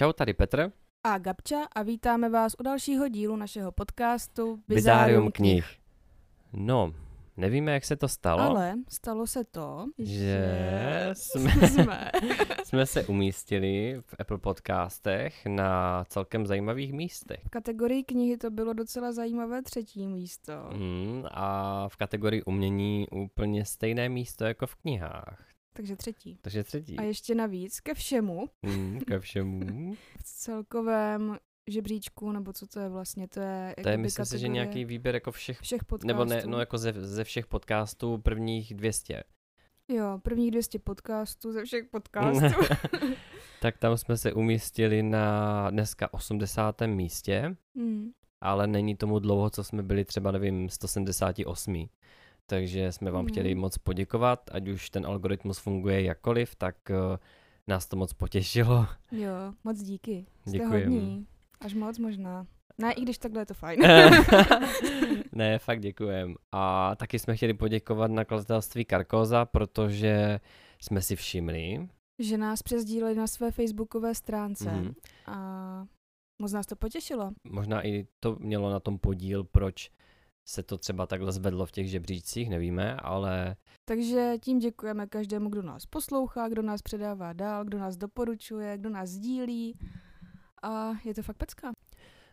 Čau, tady Petr. A Gabča a vítáme vás u dalšího dílu našeho podcastu Bizárium knih. No, nevíme, jak se to stalo. Ale stalo se to, že, že jsme, jsme jsme se umístili v Apple podcastech na celkem zajímavých místech. v kategorii knihy to bylo docela zajímavé třetí místo. Mm, a v kategorii umění úplně stejné místo jako v knihách. Takže třetí. Takže třetí. A ještě navíc ke všemu Mm, ke všemu. v celkovém žebříčku, nebo co to je vlastně, to je To je, myslím si, že nějaký výběr jako všech, všech podcastů. nebo ne, no jako ze, ze všech podcastů prvních 200. Jo, prvních 200 podcastů ze všech podcastů. tak tam jsme se umístili na dneska 80. místě, hmm. ale není tomu dlouho, co jsme byli třeba, nevím, 178. Takže jsme vám chtěli moc poděkovat, ať už ten algoritmus funguje jakkoliv, tak uh, nás to moc potěšilo. Jo, moc díky. Hodní. Až moc možná. Ne, i když takhle je to fajn. ne, fakt děkujem. A taky jsme chtěli poděkovat nakladatelství Karkoza, protože jsme si všimli, že nás přezdíleli na své facebookové stránce Mhm. a moc nás to potěšilo. možná i to mělo na tom podíl, proč se to třeba takhle zvedlo v těch žebříčcích, nevíme, ale Takže tím děkujeme každému, kdo nás poslouchá, kdo nás předává dál, kdo nás doporučuje, kdo nás sdílí. A je to fakt pecka.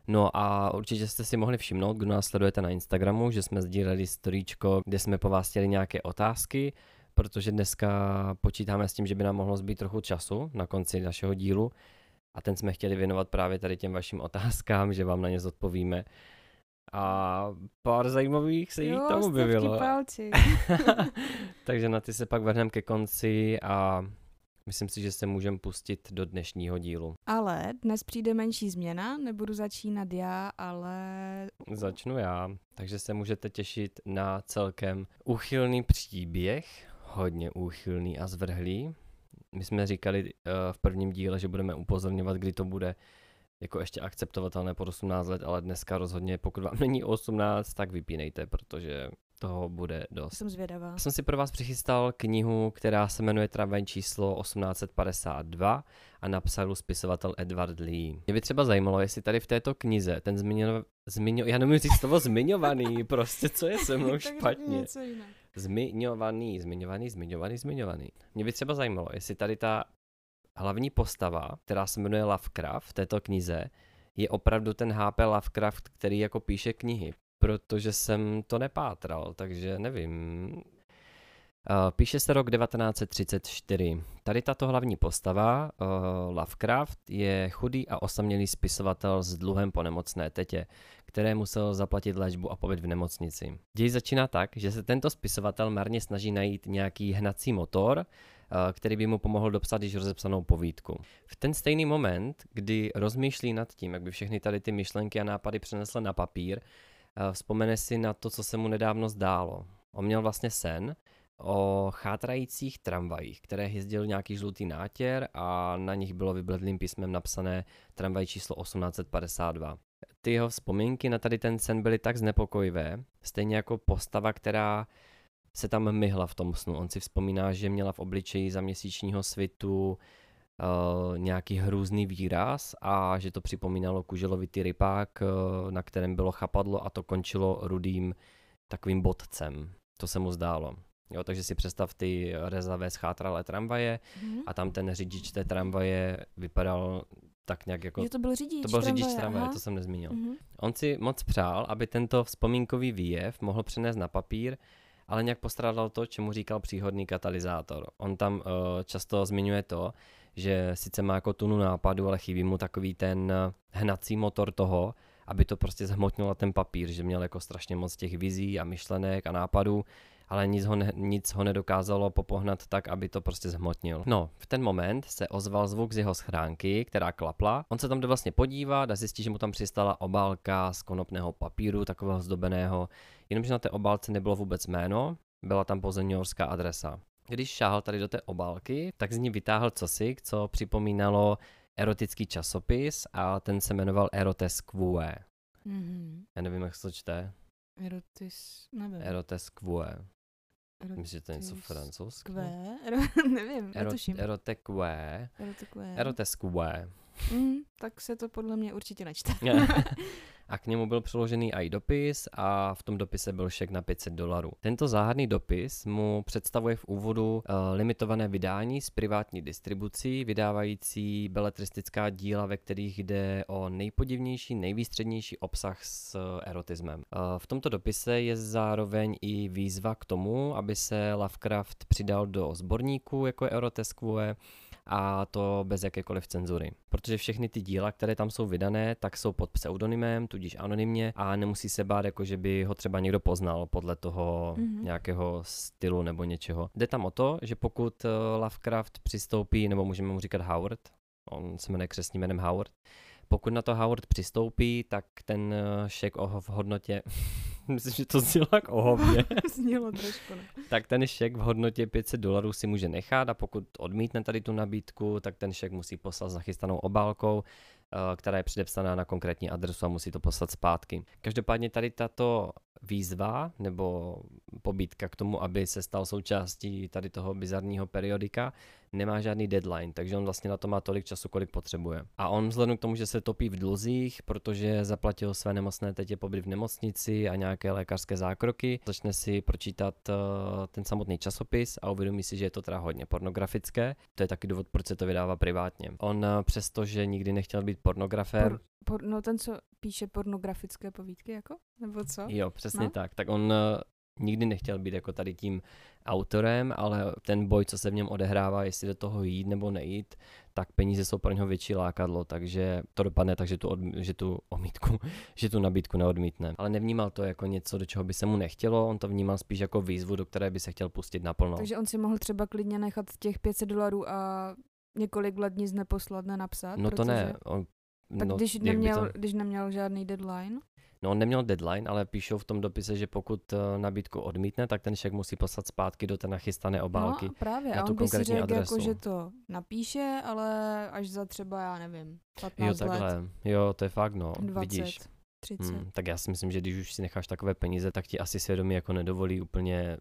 No a určitě jste si mohli všimnout, kdo nás sledujete na Instagramu, že jsme sdíleli storíčko, kde jsme po vás chtěli nějaké otázky, protože dneska počítáme s tím, že by nám mohlo zbýt trochu času na konci našeho dílu a ten jsme chtěli věnovat právě tady těm vašim otázkám, že vám na ně zodpovíme. A pár zajímavých se jich jo, tam objevilo. Takže na ty se pak vrhneme ke konci a myslím si, že se můžeme pustit do dnešního dílu. Ale dnes přijde menší změna, nebudu začínat já, ale Začnu já, takže se můžete těšit na celkem úchylný příběh, hodně úchylný a zvrhlý. My jsme říkali uh, v prvním díle, že budeme upozorňovat, kdy to bude jako ještě akceptovatelné pod 18 let, ale dneska rozhodně, pokud vám není 18, tak vypínejte, protože toho bude dost. jsem zvědavá. Já jsem si pro vás přichystal knihu, která se jmenuje Tramvaj číslo 1852 a napsal spisovatel Edward Lee. Mě by třeba zajímalo, jestli tady v této knize ten zmiňo... zmiňo já nemůžu říct slovo zmiňovaný, prostě co je se mnou špatně. Zmiňovaný, zmiňovaný, zmiňovaný, zmiňovaný. Mě by třeba zajímalo, jestli tady ta hlavní postava, která se jmenuje Lovecraft v této knize, je opravdu ten HP Lovecraft, který jako píše knihy. Protože jsem to nepátral, takže nevím. Uh, Píše se rok 1934. Tady tato hlavní postava, uh, Lovecraft, je chudý a osamělý spisovatel s dluhem po nemocné tetě, které musel zaplatit léčbu a pobyt v nemocnici. Děj začíná tak, že se tento spisovatel marně snaží najít nějaký hnací motor, eh, který by mu pomohl dopsat již rozepsanou povídku. V ten stejný moment, kdy rozmýšlí nad tím, jak by všechny tady ty myšlenky a nápady přenesl na papír, eh, vzpomene si na to, co se mu nedávno zdálo. On měl vlastně sen o chátrajících tramvajích, které jezdil nějaký žlutý nátěr a na nich bylo vybledlým písmem napsané tramvaj číslo 1852 ty jeho vzpomínky na tady ten sen byly tak znepokojivé, stejně jako postava, která se tam myhla v tom snu. On si vzpomíná, že měla v obličeji za měsíčního svitu uh, nějaký hrůzný výraz a že to připomínalo kuželovitý rypák, uh, na kterém bylo chapadlo a to končilo rudým takovým bodcem. To se mu zdálo. Jo, takže si představ ty rezavé schátralé tramvaje Mhm. a tam ten řidič té tramvaje vypadal tak nějak jako... Že to byl řidič To byl řidič tramvaje, tramvaje, to jsem nezmínil. Mhm. On si moc přál, aby tento vzpomínkový výjev mohl přenést na papír, ale nějak postrádal to, čemu říkal příhodný katalyzátor. On tam uh, často zmiňuje to, že sice má jako tunu nápadu, ale chybí mu takový ten eh, hnací motor toho, aby to prostě zhmotnilo ten papír, že měl jako strašně moc těch vizí a myšlenek a nápadů, ale nic ho, ne, nic ho nedokázalo popohnat tak, aby to prostě zhmotnil. No, v ten moment se ozval zvuk z jeho schránky, která klapla. On se tam jde vlastně podívat a zjistí, že mu tam přistala obálka z konopného papíru, takového zdobeného, jenomže na té obálce nebylo vůbec jméno, byla tam pouze newyorská adresa. Když šáhl tady do té obálky, tak z ní vytáhl cosi, co připomínalo erotický časopis a ten se jmenoval Erotesque. Mhm. Já nevím, jak se to čte. Erotis, nevím. Erotesque. Erotis- Myslím, že to je něco francouzské. Ero- nevím, Erot, netuším. Erotikvé. Erotesque. Mm, tak se to podle mě určitě nečte. a k němu byl přiložený i dopis a v tom dopise byl šek na 500 dolarů. Tento záhadný dopis mu představuje v úvodu uh, limitované vydání s privátní distribucí, vydávající beletristická díla, ve kterých jde o nejpodivnější, nejvýstřednější obsah s erotismem. Uh, v tomto dopise je zároveň i výzva k tomu, aby se Lovecraft přidal do sborníku jako je a to bez jakékoliv cenzury. Protože všechny ty díla, které tam jsou vydané, tak jsou pod pseudonymem, tudíž anonymně a nemusí se bát, jako že by ho třeba někdo poznal podle toho mm-hmm. nějakého stylu nebo něčeho. Jde tam o to, že pokud eh, Lovecraft přistoupí, nebo můžeme mu říkat Howard, on se jmenuje křesním jménem Howard, pokud na to Howard přistoupí, tak ten eh, šek v hodnotě, myslím, že to znělo jak ohovně. znělo trošku, ne? tak ten šek v hodnotě 500 dolarů si může nechat a pokud odmítne tady tu nabídku, tak ten šek musí poslat s nachystanou obálkou, eh, která je předepsaná na konkrétní adresu a musí to poslat zpátky. Každopádně tady tato výzva nebo pobídka k tomu, aby se stal součástí tady toho bizarního periodika, nemá žádný deadline, takže on vlastně na to má tolik času, kolik potřebuje. A on vzhledem k tomu, že se topí v dluzích, protože zaplatil své nemocné tetě pobyt v nemocnici a nějaké lékařské zákroky, začne si pročítat uh, ten samotný časopis a uvědomí si, že je to teda hodně pornografické. To je taky důvod, proč se to vydává privátně. On uh, přestože nikdy nechtěl být pornografér, Por- por, no ten, co píše pornografické povídky, jako? Nebo co? Jo, přesně no? tak. Tak on uh, nikdy nechtěl být jako tady tím autorem, ale ten boj, co se v něm odehrává, jestli do toho jít nebo nejít, tak peníze jsou pro něho větší lákadlo, takže to dopadne tak, že tu, od, že tu omítku, že tu nabídku neodmítne. Ale nevnímal to jako něco, do čeho by se mu nechtělo, on to vnímal spíš jako výzvu, do které by se chtěl pustit naplno. Takže on si mohl třeba klidně nechat těch 500 dolarů a několik let nic neposlat, nenapsat? No to protože... ne. On, tak no, když, neměl, to... když neměl žádný deadline? No on neměl deadline, ale píšou v tom dopise, že pokud eh, nabídku odmítne, tak ten šek musí poslat zpátky do té nachystané obálky. No právě, na a tu on by si řekl, adresu. jako, že to napíše, ale až za třeba, já nevím, 15 Jo, takhle. let. Jo, to je fakt, no. 20, Vidíš. 30. Hmm, tak já si myslím, že když už si necháš takové peníze, tak ti asi svědomí jako nedovolí úplně...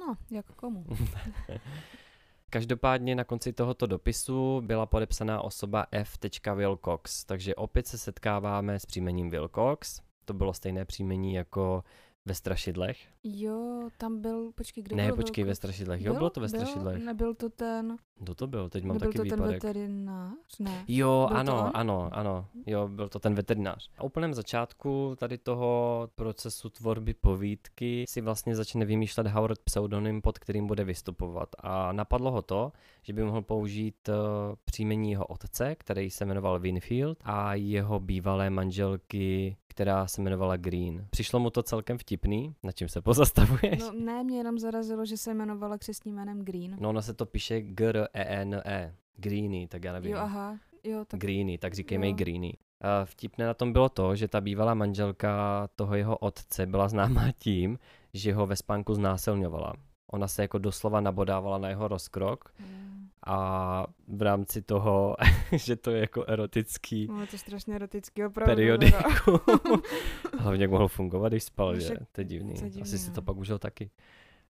No, jak komu. Každopádně na konci tohoto dopisu byla podepsaná osoba F. Wilcox, takže opět se setkáváme s příjmením Wilcox. To bylo stejné příjmení jako ve Strašidlech. Jo, tam byl, počkej, kdo ne, byl počkej, Wilcox? ve Strašidlech. Jo, byl, bylo to ve byl, Strašidlech. Nebyl to ten... Kdo to byl? Teď mám nebyl taky to výpadek. ten veterinář? Ne. Jo, Byl ano, ano, ano. Jo, byl to ten veterinář. A úplném začátku tady toho procesu tvorby povídky si vlastně začne vymýšlet Howard pseudonym, pod kterým bude vystupovat. A napadlo ho to, že by mohl použít uh, příjmení jeho otce, který se jmenoval Winfield, a jeho bývalé manželky která se jmenovala Green. Přišlo mu to celkem vtipný, na čím se pozastavuješ? No ne, mě jenom zarazilo, že se jmenovala křesním jménem Green. No ono se to píše G-R-E-N-E. E. Greeny, tak já nevím. Jo, aha. Jo, tak... Greeny, tak říkejme Jo. Greeny. A vtipné na tom bylo to, že ta bývalá manželka toho jeho otce byla známá tím, že ho ve spánku znásilňovala. Ona se jako doslova nabodávala na jeho rozkrok Mm. a v rámci toho, že to je jako erotický No, je to strašně erotický, opravdu. periodiku. Hlavně jak mohl fungovat, když spal, No že? To je divný. to je divný, Asi si no. to pak užil taky.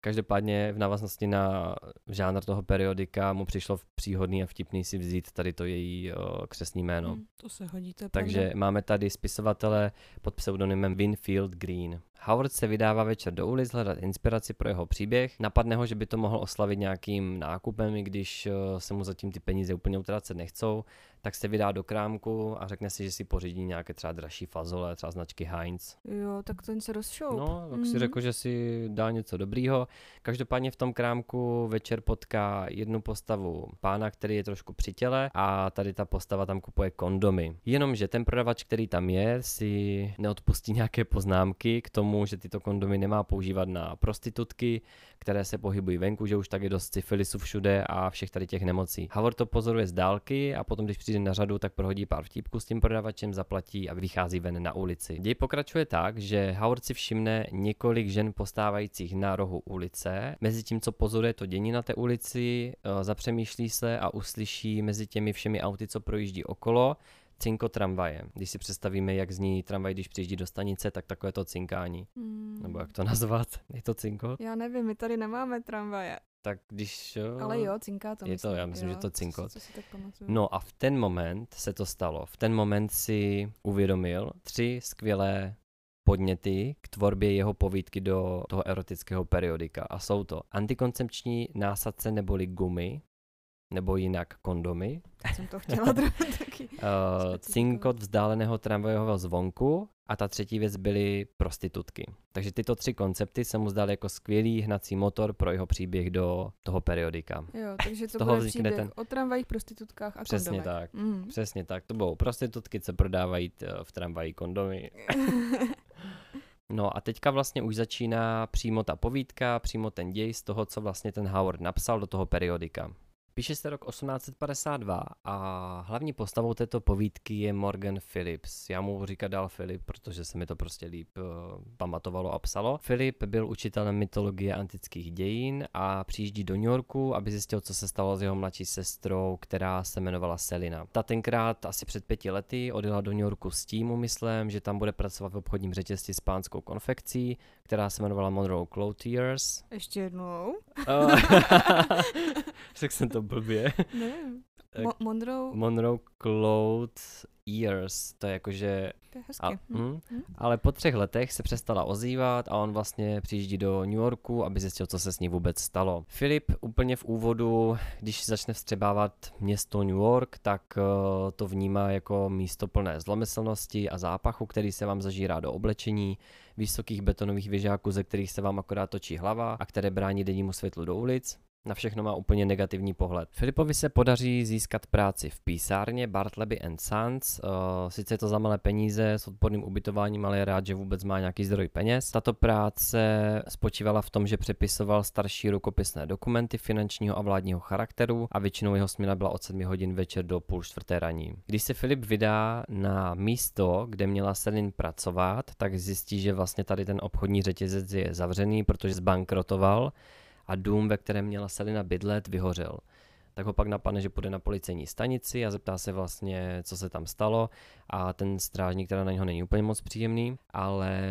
Každopádně v návaznosti na žánr toho periodika mu přišlo příhodný a vtipný si vzít tady to její o, křesní jméno. Mm, to se hodí, to je Takže pravda. máme tady spisovatele pod pseudonymem Winfield Green. Howard se vydává večer do ulic hledat inspiraci pro jeho příběh. Napadne ho, že by to mohl oslavit nějakým nákupem, i když eh, se mu zatím ty peníze úplně utrácet nechcou, tak se vydá do krámku a řekne si, že si pořídí nějaké třeba dražší fazole, třeba značky Heinz. Jo, tak to se rozšoup. No, tak si Mhm. řekl, že si dá něco dobrýho. Každopádně v tom krámku večer potká jednu postavu pána, který je trošku při těle a tady ta postava tam kupuje kondomy. Jenomže ten prodavač, který tam je, si neodpustí nějaké poznámky k tomu, že tyto kondomy nemá používat na prostitutky, které se pohybují venku, že už tak je dost syfilisu všude a všech tady těch nemocí. Howard to pozoruje z dálky a potom, když přijde na řadu, tak prohodí pár vtípků s tím prodavačem, zaplatí a vychází ven na ulici. Děj pokračuje tak, že Howard si všimne několik žen postávajících na rohu ulice. Mezi tím, co pozoruje to dění na té ulici, eh, zapřemýšlí se a uslyší mezi těmi všemi auty, co projíždí okolo, cinko tramvaje. Když si představíme, jak zní tramvaj, když přijíždí do stanice, tak takové to cinkání. Mm. Nebo jak to nazvat? Je to cinko? Já nevím, my tady nemáme tramvaje. tak když... Jo, Ale jo, cinká to. Je myslím, to, já myslím, jo, že to cinkot. Co, co si tak pamatuju. No a v ten moment se to stalo. V ten moment si uvědomil tři skvělé podněty k tvorbě jeho povídky do toho erotického periodika. A jsou to antikoncepční násadce neboli gumy, nebo jinak kondomy, jsem to chtěla taky. uh, cinkot vzdáleného tramvajového zvonku a ta třetí věc byly prostitutky. Takže tyto tři koncepty se mu zdály jako skvělý hnací motor pro jeho příběh do toho periodika. Jo, takže to toho bude příběh ten- o tramvajích, prostitutkách a Přesně kondomech. tak. Mm. Přesně tak, to budou prostitutky, co prodávají t- v tramvaji kondomy. No a teďka vlastně už začíná přímo ta povídka, přímo ten děj z toho, co vlastně ten Howard napsal do toho periodika. Píše se rok 1852 a hlavní postavou této povídky je Morgan Phillips. Já mu říkat dál Philip, protože se mi to prostě líp uh, pamatovalo a psalo. Philip byl učitelem mytologie antických dějin a přijíždí do New Yorku, aby zjistil, co se stalo s jeho mladší sestrou, která se janovala Selina. Ta tenkrát asi před pěti lety odjela do New Yorku s tím úmyslem, že tam bude pracovat v obchodním řetězci s pánskou konfekcí, která se jmenovala Monroe Clothiers. Ještě jednou. Uh, Řekl jsem to blbě. Nevím. Tak- Mo- Monroe, Monroe Cloth Ears, to je jakože... to je hezky. A, Hm. hm, hm. ale po třech letech se přestala ozývat a on vlastně přijíždí do New Yorku, aby zjistil, co se s ní vůbec stalo. Filip úplně v úvodu, když začne vstřebávat město New York, tak eh, to vnímá jako místo plné zlomyslnosti a zápachu, který se vám zažírá do oblečení, vysokých betonových věžáků, ze kterých se vám akorát točí hlava a které brání dennímu světlu do ulic. Na všechno má úplně negativní pohled. Filipovi se podaří získat práci v písárně Bartleby and Sons. Uh, sice je to za malé peníze s odporným ubytováním, ale je rád, že vůbec má nějaký zdroj peněz. Tato práce spočívala v tom, že přepisoval starší rukopisné dokumenty finančního a vládního charakteru a většinou jeho směna byla od 7 hodin večer do půl čtvrté raní. Když se Filip vydá na místo, kde měla Selin pracovat, tak zjistí, že vlastně tady ten obchodní řetězec je zavřený, protože zbankrotoval a dům, ve kterém měla Selina bydlet, vyhořel. Tak ho pak napadne, že půjde na policejní stanici a zeptá se vlastně, co se tam stalo a ten strážník teda na něho není úplně moc příjemný, ale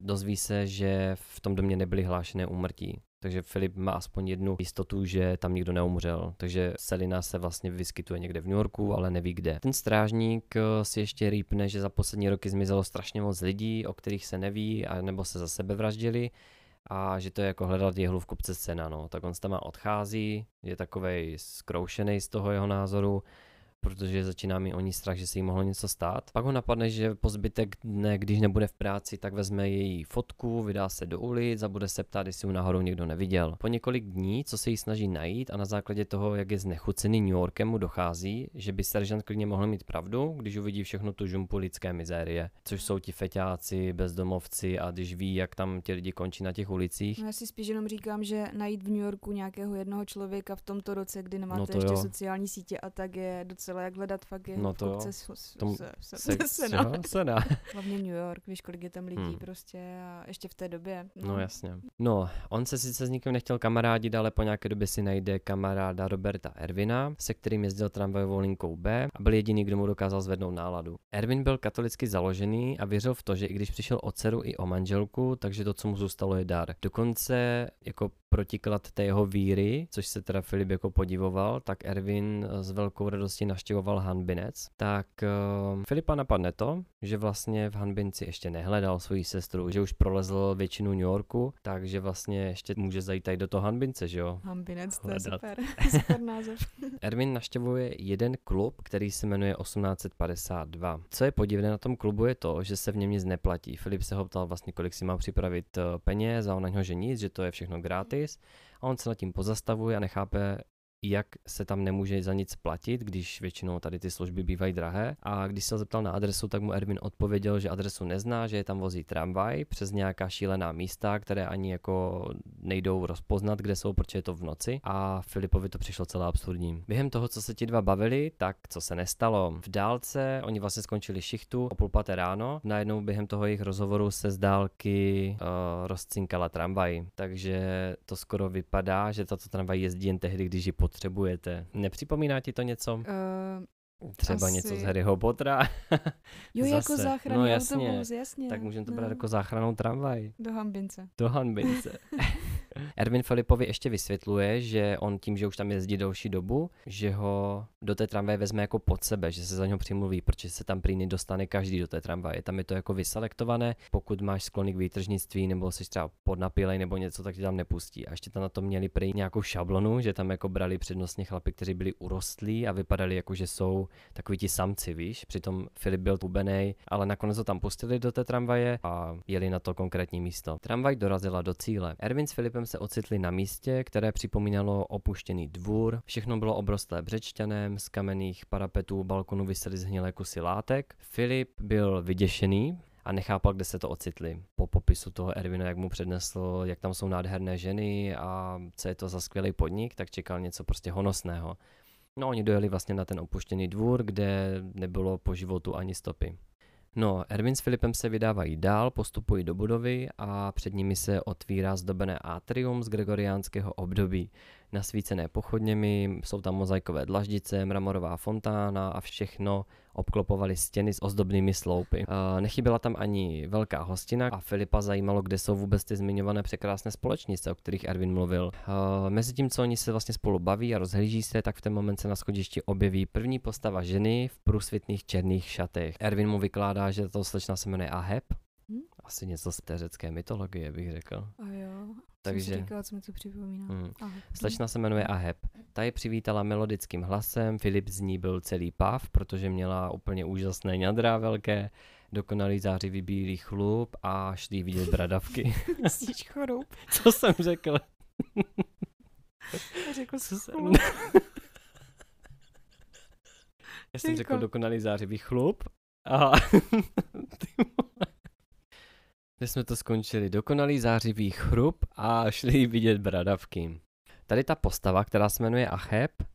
dozví se, že v tom domě nebyly hlášené úmrtí. Takže Filip má aspoň jednu jistotu, že tam nikdo neumřel. Takže Selina se vlastně vyskytuje někde v New Yorku, ale neví kde. Ten strážník eh, si ještě rýpne, že za poslední roky zmizelo strašně moc lidí, o kterých se neví, a nebo se za sebe vraždili a že to je jako hledat jehlu v kupce scéna, no. Tak on tam odchází, je takovej zkroušený z toho jeho názoru, protože začíná mi o ní strach, že se jí mohlo něco stát. Pak ho napadne, že po zbytek dne, když nebude v práci, tak vezme její fotku, vydá se do ulic a bude se ptát, jestli ji náhodou někdo neviděl. Po několik dní, co se jí snaží najít a na základě toho, jak je znechucený New Yorkem, mu dochází, že by seržant klidně mohl mít pravdu, když uvidí všechnu tu žumpu lidské mizérie, což jsou ti feťáci, bezdomovci a když ví, jak tam ti lidi končí na těch ulicích. No já si spíš jenom říkám, že najít v New Yorku nějakého jednoho člověka v tomto roce, kdy nemáte No to ještě jo. sociální sítě a tak je docela jak hledat fakt je No to jo. Tom- se, se, Se, se, se, no. no, se. Hlavně New York, víš, kolik je tam lidí Hmm. prostě a ještě v té době. No jasně. No, on se sice s nikým nechtěl kamarádit, ale po nějaké době si najde kamaráda Roberta Ervina, se kterým jezdil tramvajovou linkou B a byl jediný, kdo mu dokázal zvednout náladu. Ervin byl katolicky založený a věřil v to, že i když přišel o dceru i o manželku, takže to, co mu zůstalo, je dar. Dokonce jako protiklad té jeho víry, což se teda Filip jako podivoval, tak Ervin s velkou radostí navštěvoval Hanbinec. Tak uh, Filipa napadne to, že vlastně v Hanbinci ještě nehledal svoji sestru, že už prolezl většinu New Yorku, takže vlastně ještě může zajít tady do toho Hanbince, že jo? Hambinec, to je super, super název. Erwin navštěvuje jeden klub, který se jmenuje 1852. Co je podivné na tom klubu je to, že se v něm nic neplatí. Filip se ho ptal vlastně, kolik si má připravit eh, peněz a on na něho, že nic, že to je všechno gratis. A on se nad tím pozastavuje a nechápe, jak se tam nemůže za nic platit, když většinou tady ty služby bývají drahé. A když se ho zeptal na adresu, tak mu Erwin odpověděl, že adresu nezná, že je tam vozí tramvaj přes nějaká šílená místa, které ani jako nejdou rozpoznat, kde jsou, protože je to v noci. A Filipovi to přišlo celé absurdní. Během toho, co se ti dva bavili, tak co se nestalo? V dálce oni vlastně skončili šichtu o půl paté ráno. Najednou během toho jejich rozhovoru se z dálky uh, rozcinkala tramvaj. Takže to skoro vypadá, že tato tramvaj jezdí jen tehdy, když ji potřebujete. Nepřipomíná ti to něco? Uh, Třeba asi- něco z Harryho Pottera? jo, jako Zase. záchranný No jasně. autobus, jasně. tak můžeme to no. brát jako záchranou tramvaj. Do Hambince. Do Hanbince. Erwin Filipovi ještě vysvětluje, že on tím, že už tam jezdí delší dobu, že ho do té tramvaje vezme jako pod sebe, že se za něho přimluví, protože se tam prý dostane každý do té tramvaje. Tam je to jako vyselektované, pokud máš sklony k výtržnictví nebo jsi třeba podnapilej nebo něco, tak tě tam nepustí. A ještě tam na to měli prý nějakou šablonu, že tam jako brali přednostně chlapy, kteří byli urostlí a vypadali jako, že jsou takový ti samci, víš. Přitom Filip byl tubenej, ale nakonec ho tam pustili do té tramvaje a jeli na to konkrétní místo. Tramvaj dorazila do cíle. Erwin s Filipem se ocitli na místě, které připomínalo opuštěný dvůr. Všechno bylo obrostlé břečťanem, z kamenných parapetů balkonu vysely zhnilé kusy látek. Filip byl vyděšený, a nechápal, kde se to ocitli. Po popisu toho Ervina, jak mu přednesl, jak tam jsou nádherné ženy a co je to za skvělý podnik, tak čekal něco prostě honosného. No oni dojeli vlastně na ten opuštěný dvůr, kde nebylo po životu ani stopy. No, Erwin s Filipem se vydávají dál, postupují do budovy a před nimi se otvírá zdobené atrium z gregoriánského období nasvícené pochodněmi, jsou tam mozaikové dlaždice, mramorová fontána a všechno obklopovaly stěny s ozdobnými sloupy. Nechyběla tam ani velká hostina a Filipa zajímalo, kde jsou vůbec ty zmiňované překrásné společnice, o kterých Erwin mluvil. Mezi tím, co oni se vlastně spolu baví a rozhlíží se, tak v ten moment se na schodišti objeví první postava ženy v průsvitných černých šatech. Erwin mu vykládá, že to slečna se jmenuje Aheb, hm? asi něco z té řecké mytologie, bych řekl. A jo. Takže... Jsem říkala, co mi to připomíná. Hmm. Slečna se jmenuje Aheb. Ta je přivítala melodickým hlasem, Filip z ní byl celý pav, protože měla úplně úžasné ňadra velké, dokonalý zářivý bílý chlup a šli vidět bradavky. Myslíš choroub? Co jsem řekl? řekl Co jsem... Já jsem řekl dokonalý zářivý chlup. A kde jsme to skončili. Dokonalý zářivý chrup a šli vidět bradavky. Tady ta postava, která se jmenuje Acheb, uh,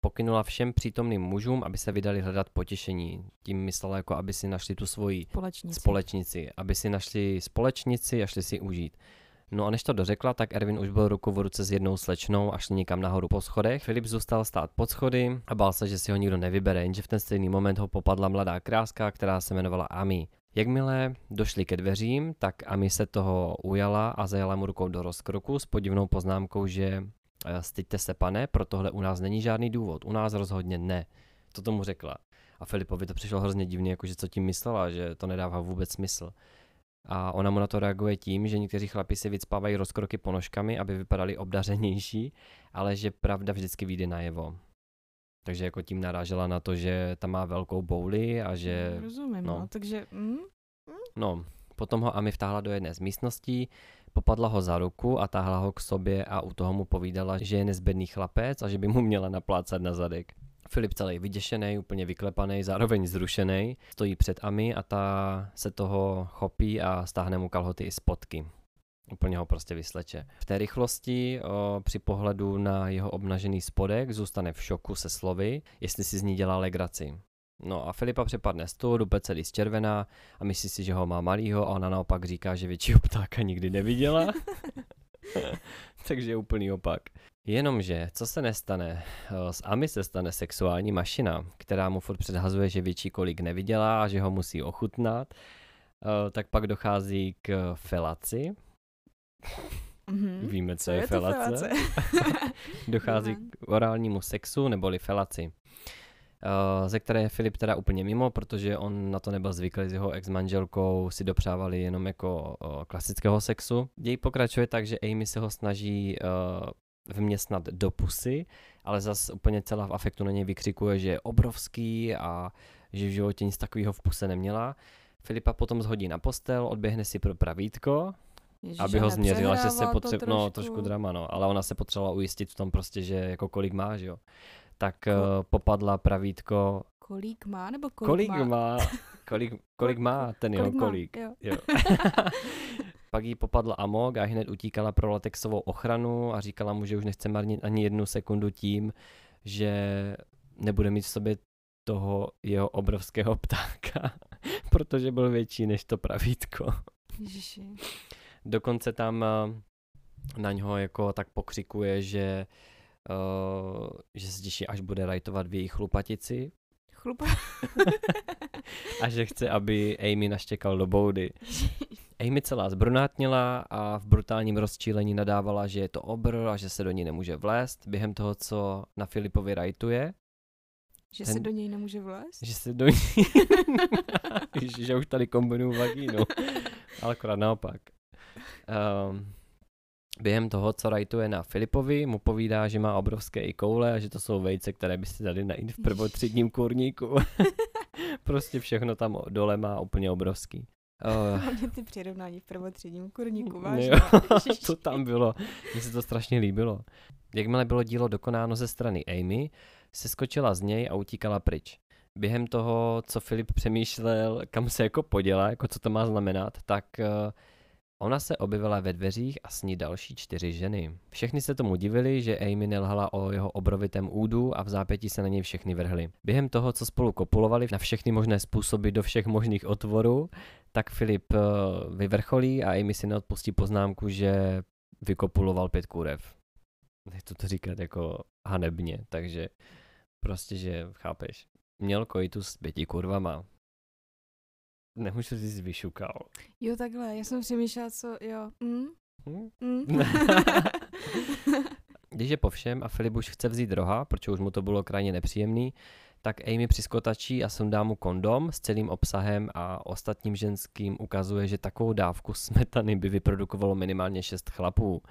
pokynula všem přítomným mužům, aby se vydali hledat potěšení. Tím myslela jako, aby si našli tu svoji společnici. společnici. Aby si našli společnici a šli si užít. No a než to dořekla, tak Erwin už byl ruku v ruce s jednou slečnou a šli někam nahoru po schodech. Filip zůstal stát pod schody a bál se, že si ho nikdo nevybere, jenže v ten stejný moment ho popadla mladá kráska, která se jmenovala Ami. Jakmile došli ke dveřím, tak Ami se toho ujala a zajala mu rukou do rozkroku s podivnou poznámkou, že eh, styďte se pane, pro tohle u nás není žádný důvod, u nás rozhodně ne. To tomu řekla. A Filipovi to přišlo hrozně divně, jakože co tím myslela, že to nedává vůbec smysl. A ona mu na to reaguje tím, že někteří chlapi si vycpávají rozkroky ponožkami, aby vypadali obdařenější, ale že pravda vždycky vyjde najevo. Takže jako tím narážela na to, že tam má velkou bouli a že... No, rozumím, no. no takže... Mm? No, potom ho Ami vtáhla do jedné z místností, popadla ho za ruku a táhla ho k sobě a u toho mu povídala, že je nezbedný chlapec a že by mu měla naplácat na zadek. Filip celý vyděšený, úplně vyklepaný, zároveň zrušený, stojí před Ami a ta se toho chopí a stáhne mu kalhoty i spotky. Úplně ho prostě vysleče. V té rychlosti o, při pohledu na jeho obnažený spodek zůstane v šoku se slovy, jestli si z ní dělá legraci. No a Filipa přepadne stůl, dupe celý zčervená a myslí si, že ho má malýho a ona naopak říká, že většího ptáka nikdy neviděla. Takže je úplný opak. Jenomže, co se nestane? S Ami se stane sexuální mašina, která mu furt předhazuje, že větší kolik neviděla a že ho musí ochutnat. Tak pak dochází k felaci, Mm-hmm. Víme, co, co je, je felace. felace. Dochází k orálnímu sexu neboli felaci. Uh, ze které je Filip teda úplně mimo, protože on na to nebyl zvyklý s jeho ex-manželkou, si dopřávali jenom jako uh, klasického sexu. Děj pokračuje tak, že Amy se ho snaží uh, vměstnat do pusy, ale zas úplně celá v afektu na něj vykřikuje, že je obrovský a že v životě nic takového v puse neměla. Filipa potom zhodí na postel, odběhne si pro pravítko, Ježiš, aby ho změřila, že se potřebuje, no trošku drama, no, ale ona se potřebovala ujistit v tom prostě, že jako kolik má, že jo. Tak Ko- uh, popadla pravítko. Kolik má, nebo kolik, kolik má? má? Kolik, kolik má ten kolik jeho kolik. Jo. jo. Pak jí popadl amok a hned utíkala pro latexovou ochranu a říkala mu, že už nechce marnit ani jednu sekundu tím, že nebude mít v sobě toho jeho obrovského ptáka, protože byl větší než to pravítko. Ježiši. Dokonce tam eh, na něho jako tak pokřikuje, že, uh, že se těší, až bude rajtovat v jejich chlupatici. Chlupa. a že chce, aby Amy naštěkal do boudy. Amy celá zbrunátnila a v brutálním rozčílení nadávala, že je to obr a že se do ní nemůže vlézt. Během toho, co na Filipovi rajtuje, Že Ten- se do něj nemůže vlézt? že se do ní... Ježiš, že už tady kombinuju vagínu. Ale akorát naopak. Um, během toho, co rajtuje na Filipovi, mu povídá, že má obrovské i koule a že to jsou vejce, které by si dali najít v prvotřídním kurníku. prostě všechno tam dole má úplně obrovský. Uh, Hlavně ty přirovnání v prvotřídním kurníku, vážně. To tam bylo. Mně se to strašně líbilo. Jakmile bylo dílo dokonáno ze strany Amy, se skočila z něj a utíkala pryč. Během toho, co Filip přemýšlel, kam se jako podělá, jako co to má znamenat, tak uh, ona se objevila ve dveřích a s ní další čtyři ženy. Všechny se tomu divili, že Amy nelhala o jeho obrovitém údu a v zápětí se na něj všechny vrhli. Během toho, co spolu kopulovali na všechny možné způsoby do všech možných otvorů, tak Filip uh, vyvrcholí a Amy si neodpustí poznámku, že vykopuloval pět kurev. Nechci to říkat jako hanebně, takže prostě, že chápeš, měl koitus s pěti kurvama. Nemůžu říct vyšukal. Jo, takhle, já jsem přemýšlela, co, jo. Mm? Hm? Mm? Když je po všem a Filip už chce vzít roha, protože už mu to bylo krajně nepříjemný, tak Amy přiskotačí a sundá mu kondom s celým obsahem a ostatním ženským ukazuje, že takovou dávku smetany by vyprodukovalo minimálně šest chlapů.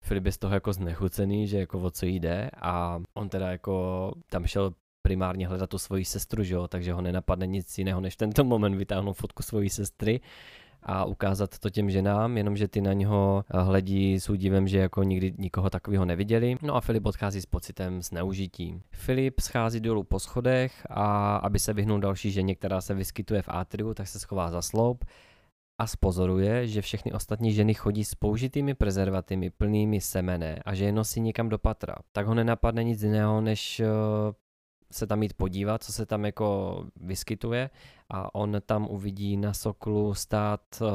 Filip je z toho jako znechucený, že jako o co jde a on teda jako tam šel primárně hledat tu svoji sestru, že jo, takže ho nenapadne nic jiného, než tento moment vytáhnout fotku svojí sestry a ukázat to těm ženám, jenomže ty na něho hledí s údivem, že jako nikdy nikoho takového neviděli. No a Filip odchází s pocitem zneužití. Filip schází dolů po schodech a aby se vyhnul další ženě, která se vyskytuje v atriu, tak se schová za sloup a spozoruje, že všechny ostatní ženy chodí s použitými prezervativy plnými semene a že je nosí někam do patra. Tak ho nenapadne nic jiného, než eh, se tam jít podívat, co se tam jako vyskytuje a on tam uvidí na soklu stát uh,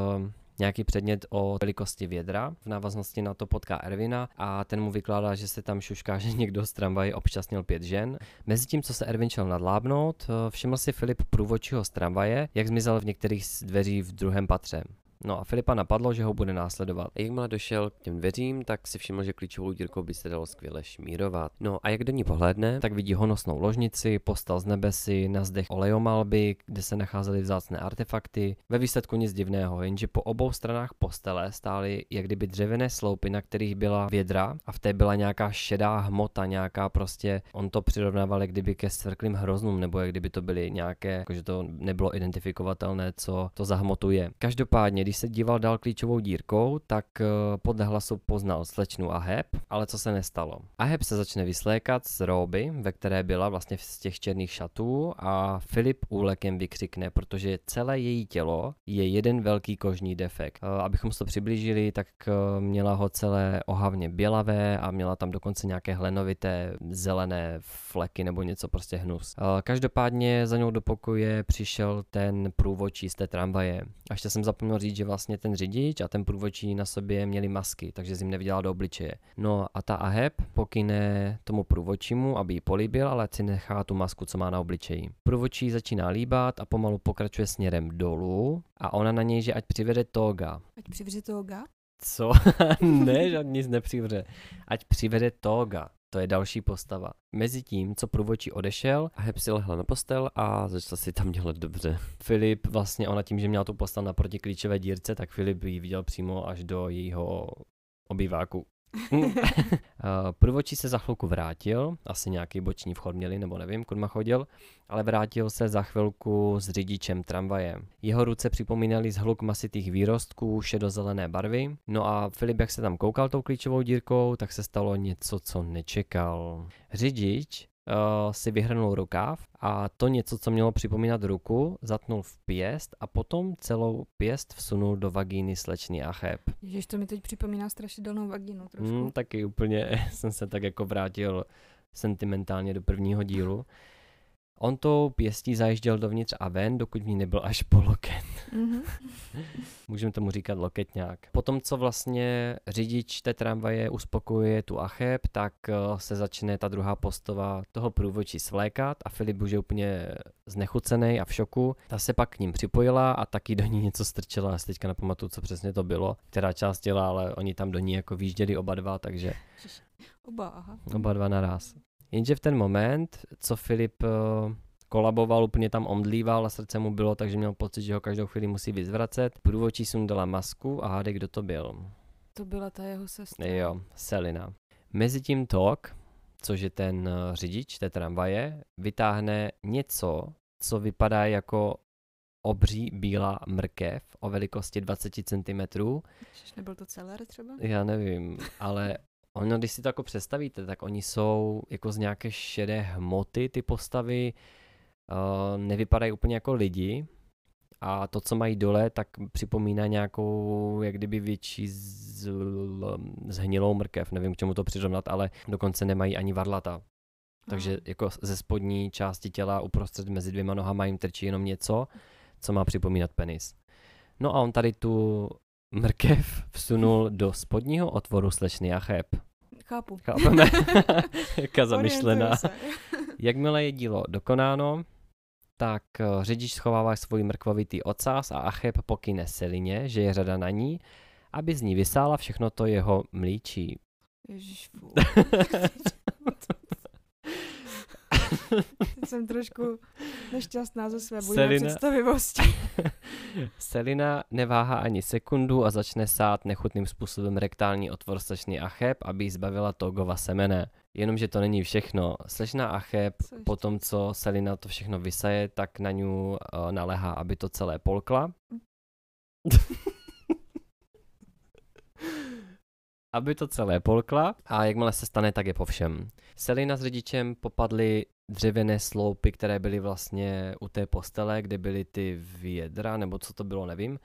nějaký předmět o velikosti vědra. V návaznosti na to potká Ervina a ten mu vykládá, že se tam šušká, že někdo z tramvaje občasnil pět žen. Mezitím, co se Ervin šel nadlábnout, eh, všiml si Filip průvodčího z tramvaje, jak zmizel v některých z dveří v druhém patře. No a Filipa napadlo, že ho bude následovat. A jakmile došel k těm dveřím, tak si všiml, že klíčovou dírkou by se dalo skvěle šmírovat. No a jak do ní pohlédne, tak vidí honosnou ložnici, postel z nebesy, na zdech olejomalby, kde se nacházely vzácné artefakty. Ve výsledku nic divného, jenže po obou stranách postele stály jak kdyby dřevěné sloupy, na kterých byla vědra a v té byla nějaká šedá hmota, nějaká prostě, on to přirovnával jak kdyby ke svrklým hroznům, nebo jak kdyby to byly nějaké, jakože to nebylo identifikovatelné, co to za hmotu je. Každopádně, když se díval dál klíčovou dírkou, tak eh, podle hlasu poznal slečnu Aheb, ale co se nestalo. Aheb se začne vyslékat z róby, ve které byla vlastně z těch černých šatů a Filip úlekem vykřikne, protože celé její tělo je jeden velký kožní defekt. Eh, Abychom si to přiblížili, tak eh, měla ho celé ohavně bělavé a měla tam dokonce nějaké hlenovité zelené fleky nebo něco prostě hnus. Každopádně za ňou do pokoje přišel ten průvodčí z té tramvaje. A ještě jsem zapomněl říct, že vlastně ten řidič a ten průvodčí na sobě měli masky, takže jim neviděla do obličeje. No a ta Aheb pokyne tomu průvodčímu, aby ji políbil, ale si nechá tu masku, co má na obličeji. Průvodčí začíná líbat a pomalu pokračuje směrem dolů a ona na něj, že ať přivede toga. Ať přivře toga. Co? ne, žádný nic nepřivře. Ať přivede toga. To je další postava. Mezi tím, co průvodčí odešel, Aheb si lehla na postel a začala si tam dělat dobře. Filip vlastně, ona tím, že měla tu postel naproti klíčové dírce, tak Filip ji viděl přímo až do jejího obýváku. Eh, Průvodčí se za chvilku vrátil, asi nějaký boční vchod měli, nebo nevím, kudma chodil, ale vrátil se za chvilku s řidičem tramvaje. Jeho ruce připomínaly zhluk masitých výrostků šedozelené barvy, no a Filip, jak se tam koukal tou klíčovou dírkou, tak se stalo něco, co nečekal. Řidič si vyhrnul rukáv a to něco, co mělo připomínat ruku, zatnul v pěst a potom celou pěst vsunul do vagíny slečny Acheb. Ježiš, to mi teď připomíná strašidelnou vagínu trošku. Hmm, taky úplně jsem se tak jako vrátil sentimentálně do prvního dílu. On tou pěstí zajížděl dovnitř a ven, dokud ní nebyl až po loket. Mhm. Můžeme tomu říkat loketňák. Potom, co vlastně řidič té tramvaje uspokojuje tu Acheb, tak eh, se začne ta druhá postava toho průvodčí svlékat a Filip už je úplně znechucený a v šoku. Ta se pak k ním připojila a taky do ní něco strčila. Já si teďka nepamatuju, co přesně to bylo, která část těla, ale oni tam do ní jako výjížděli oba dva, takže Oba, aha. oba dva naraz. Jenže v ten moment, co Filip eh, kolaboval, úplně tam omdlíval a srdce mu bylo, takže měl pocit, že ho každou chvíli musí vyzvracet. Průvodčí sundala masku a hádej, kdo to byl. To byla ta jeho sestra. Jo, Selina. Mezitím Tok, což je ten eh, řidič té tramvaje, vytáhne něco, co vypadá jako obří bílá mrkev o velikosti 20 cm. Nebyl to celer třeba? Já nevím, ale ono, když si to jako představíte, tak oni jsou jako z nějaké šedé hmoty, ty postavy, uh, nevypadají úplně jako lidi a to, co mají dole, tak připomíná nějakou, jak kdyby větší z, zhnilou mrkev, nevím, k čemu to přirovnat, ale dokonce nemají ani varlata. Takže jako ze spodní části těla uprostřed mezi dvěma nohama jim trčí jenom něco, co má připomínat penis. No a on tady tu mrkev vsunul do spodního otvoru slečny Acheb. Chápu. Chápeme? Jaká zamyšlená. Jakmile je dílo dokonáno, tak eh, řidič schovává svůj mrkvovitý ocas a Acheb pokyne Selině, že je řada na ní, aby z ní vysála všechno to jeho mlíčí. Ježiš. Jsem trošku nešťastná ze své bujné Selina- představivosti. Selina neváhá ani sekundu a začne sát nechutným způsobem rektální otvor slečny Acheb, aby jí zbavila Togova semene. Jenomže to není všechno. Slečna Acheb, Co po tom, co Selina to všechno vysaje, tak na ňu uh, naléhá, aby to celé polkla. aby to celé polkla a jakmile se stane, tak je po všem. Selina s řidičem popadly dřevěné sloupy, které byly vlastně u té postele, kde byly ty vědra, nebo co to bylo, nevím,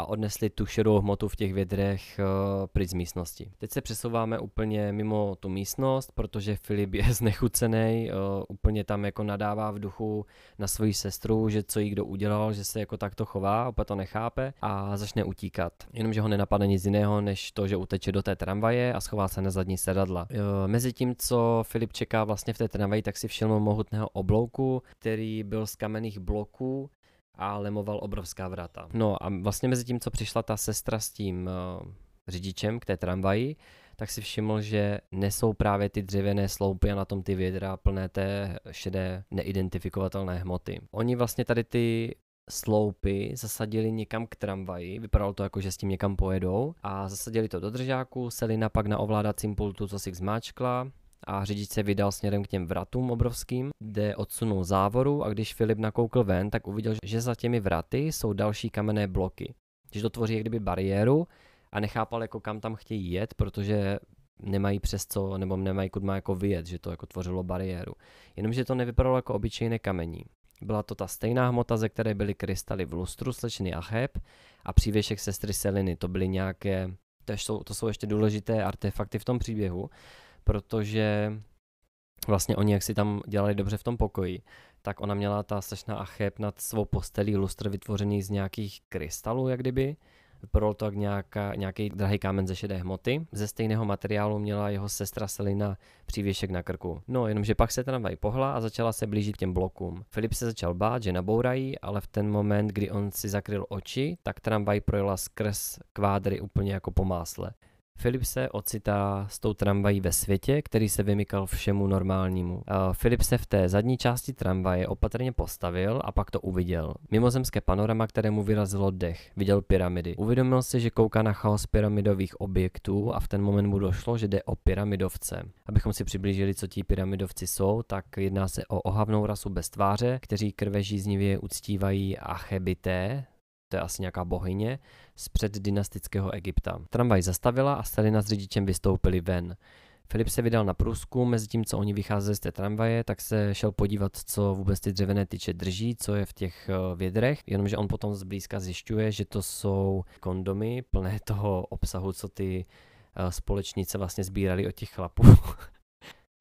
a odnesli tu šedou hmotu v těch vědrech uh, pryč z místnosti. Teď se přesouváme úplně mimo tu místnost, protože Filip je znechucený, uh, úplně tam jako nadává v duchu na svoji sestru, že co jí kdo udělal, že se jako takto chová, opět to nechápe a začne utíkat. Jenomže ho nenapadne nic jiného, než to, že uteče do té tramvaje a schová se na zadní sedadla. Uh, mezi tím, co Filip čeká vlastně v té tramvaji, tak si všiml mohutného oblouku, který byl z kamenných bloků a lemoval obrovská vrata. No a vlastně mezi tím, co přišla ta sestra s tím uh, řidičem k té tramvaji, tak si všiml, že nesou právě ty dřevěné sloupy a na tom ty vědra plné té šedé neidentifikovatelné hmoty. Oni vlastně tady ty sloupy zasadili někam k tramvaji, vypadalo to jako, že s tím někam pojedou a zasadili to do držáku, Selina pak na ovládacím pultu co si zmáčkla a řidič se vydal směrem k těm vratům obrovským, kde odsunul závoru a když Filip nakoukl ven, tak uviděl, že za těmi vraty jsou další kamenné bloky. Že to tvoří jak kdyby bariéru a nechápal jako kam tam chtějí jet, protože nemají přes co, nebo nemají kud má jako vyjet, že to jako tvořilo bariéru. Jenomže to nevypadalo jako obyčejné kamení. Byla to ta stejná hmota, ze které byly krystaly v lustru slečny Acheb a přívěšek sestry Seliny. To byly nějaké, to jsou, to jsou ještě důležité artefakty v tom příběhu, protože vlastně oni, jak si tam dělali dobře v tom pokoji, tak ona měla ta slečna Acheb nad svou postelí lustr vytvořený z nějakých krystalů, jak kdyby. Vypadalo to jak nějaká, nějaký drahý kámen ze šedé hmoty. Ze stejného materiálu měla jeho sestra Selina přívěšek na krku. No, jenomže pak se tramvaj pohla a začala se blížit k těm blokům. Filip se začal bát, že nabourají, ale v ten moment, kdy on si zakryl oči, tak tramvaj projela skrz kvádry úplně jako po másle. Filip se ocitá s tou tramvají ve světě, který se vymykal všemu normálnímu. Uh, Filip se v té zadní části tramvaje opatrně postavil a pak to uviděl. Mimozemské panorama, kterému vyrazilo dech. Viděl pyramidy. Uvědomil si, že kouká na chaos pyramidových objektů a v ten moment mu došlo, že jde o pyramidovce. Abychom si přiblížili, co ti pyramidovci jsou, tak jedná se o ohavnou rasu bez tváře, kteří krvežíznivě uctívají Achebité, to je asi nějaká bohyně, z předdynastického Egypta. Tramvaj zastavila a Stelina s řidičem vystoupili ven. Filip se vydal na průzkum, mezi tím, co oni vycházeli z té tramvaje, tak se šel podívat, co vůbec ty dřevěné tyče drží, co je v těch eh, vědrech, jenomže on potom zblízka zjišťuje, že to jsou kondomy plné toho obsahu, co ty eh, společnice vlastně sbírali od těch chlapů.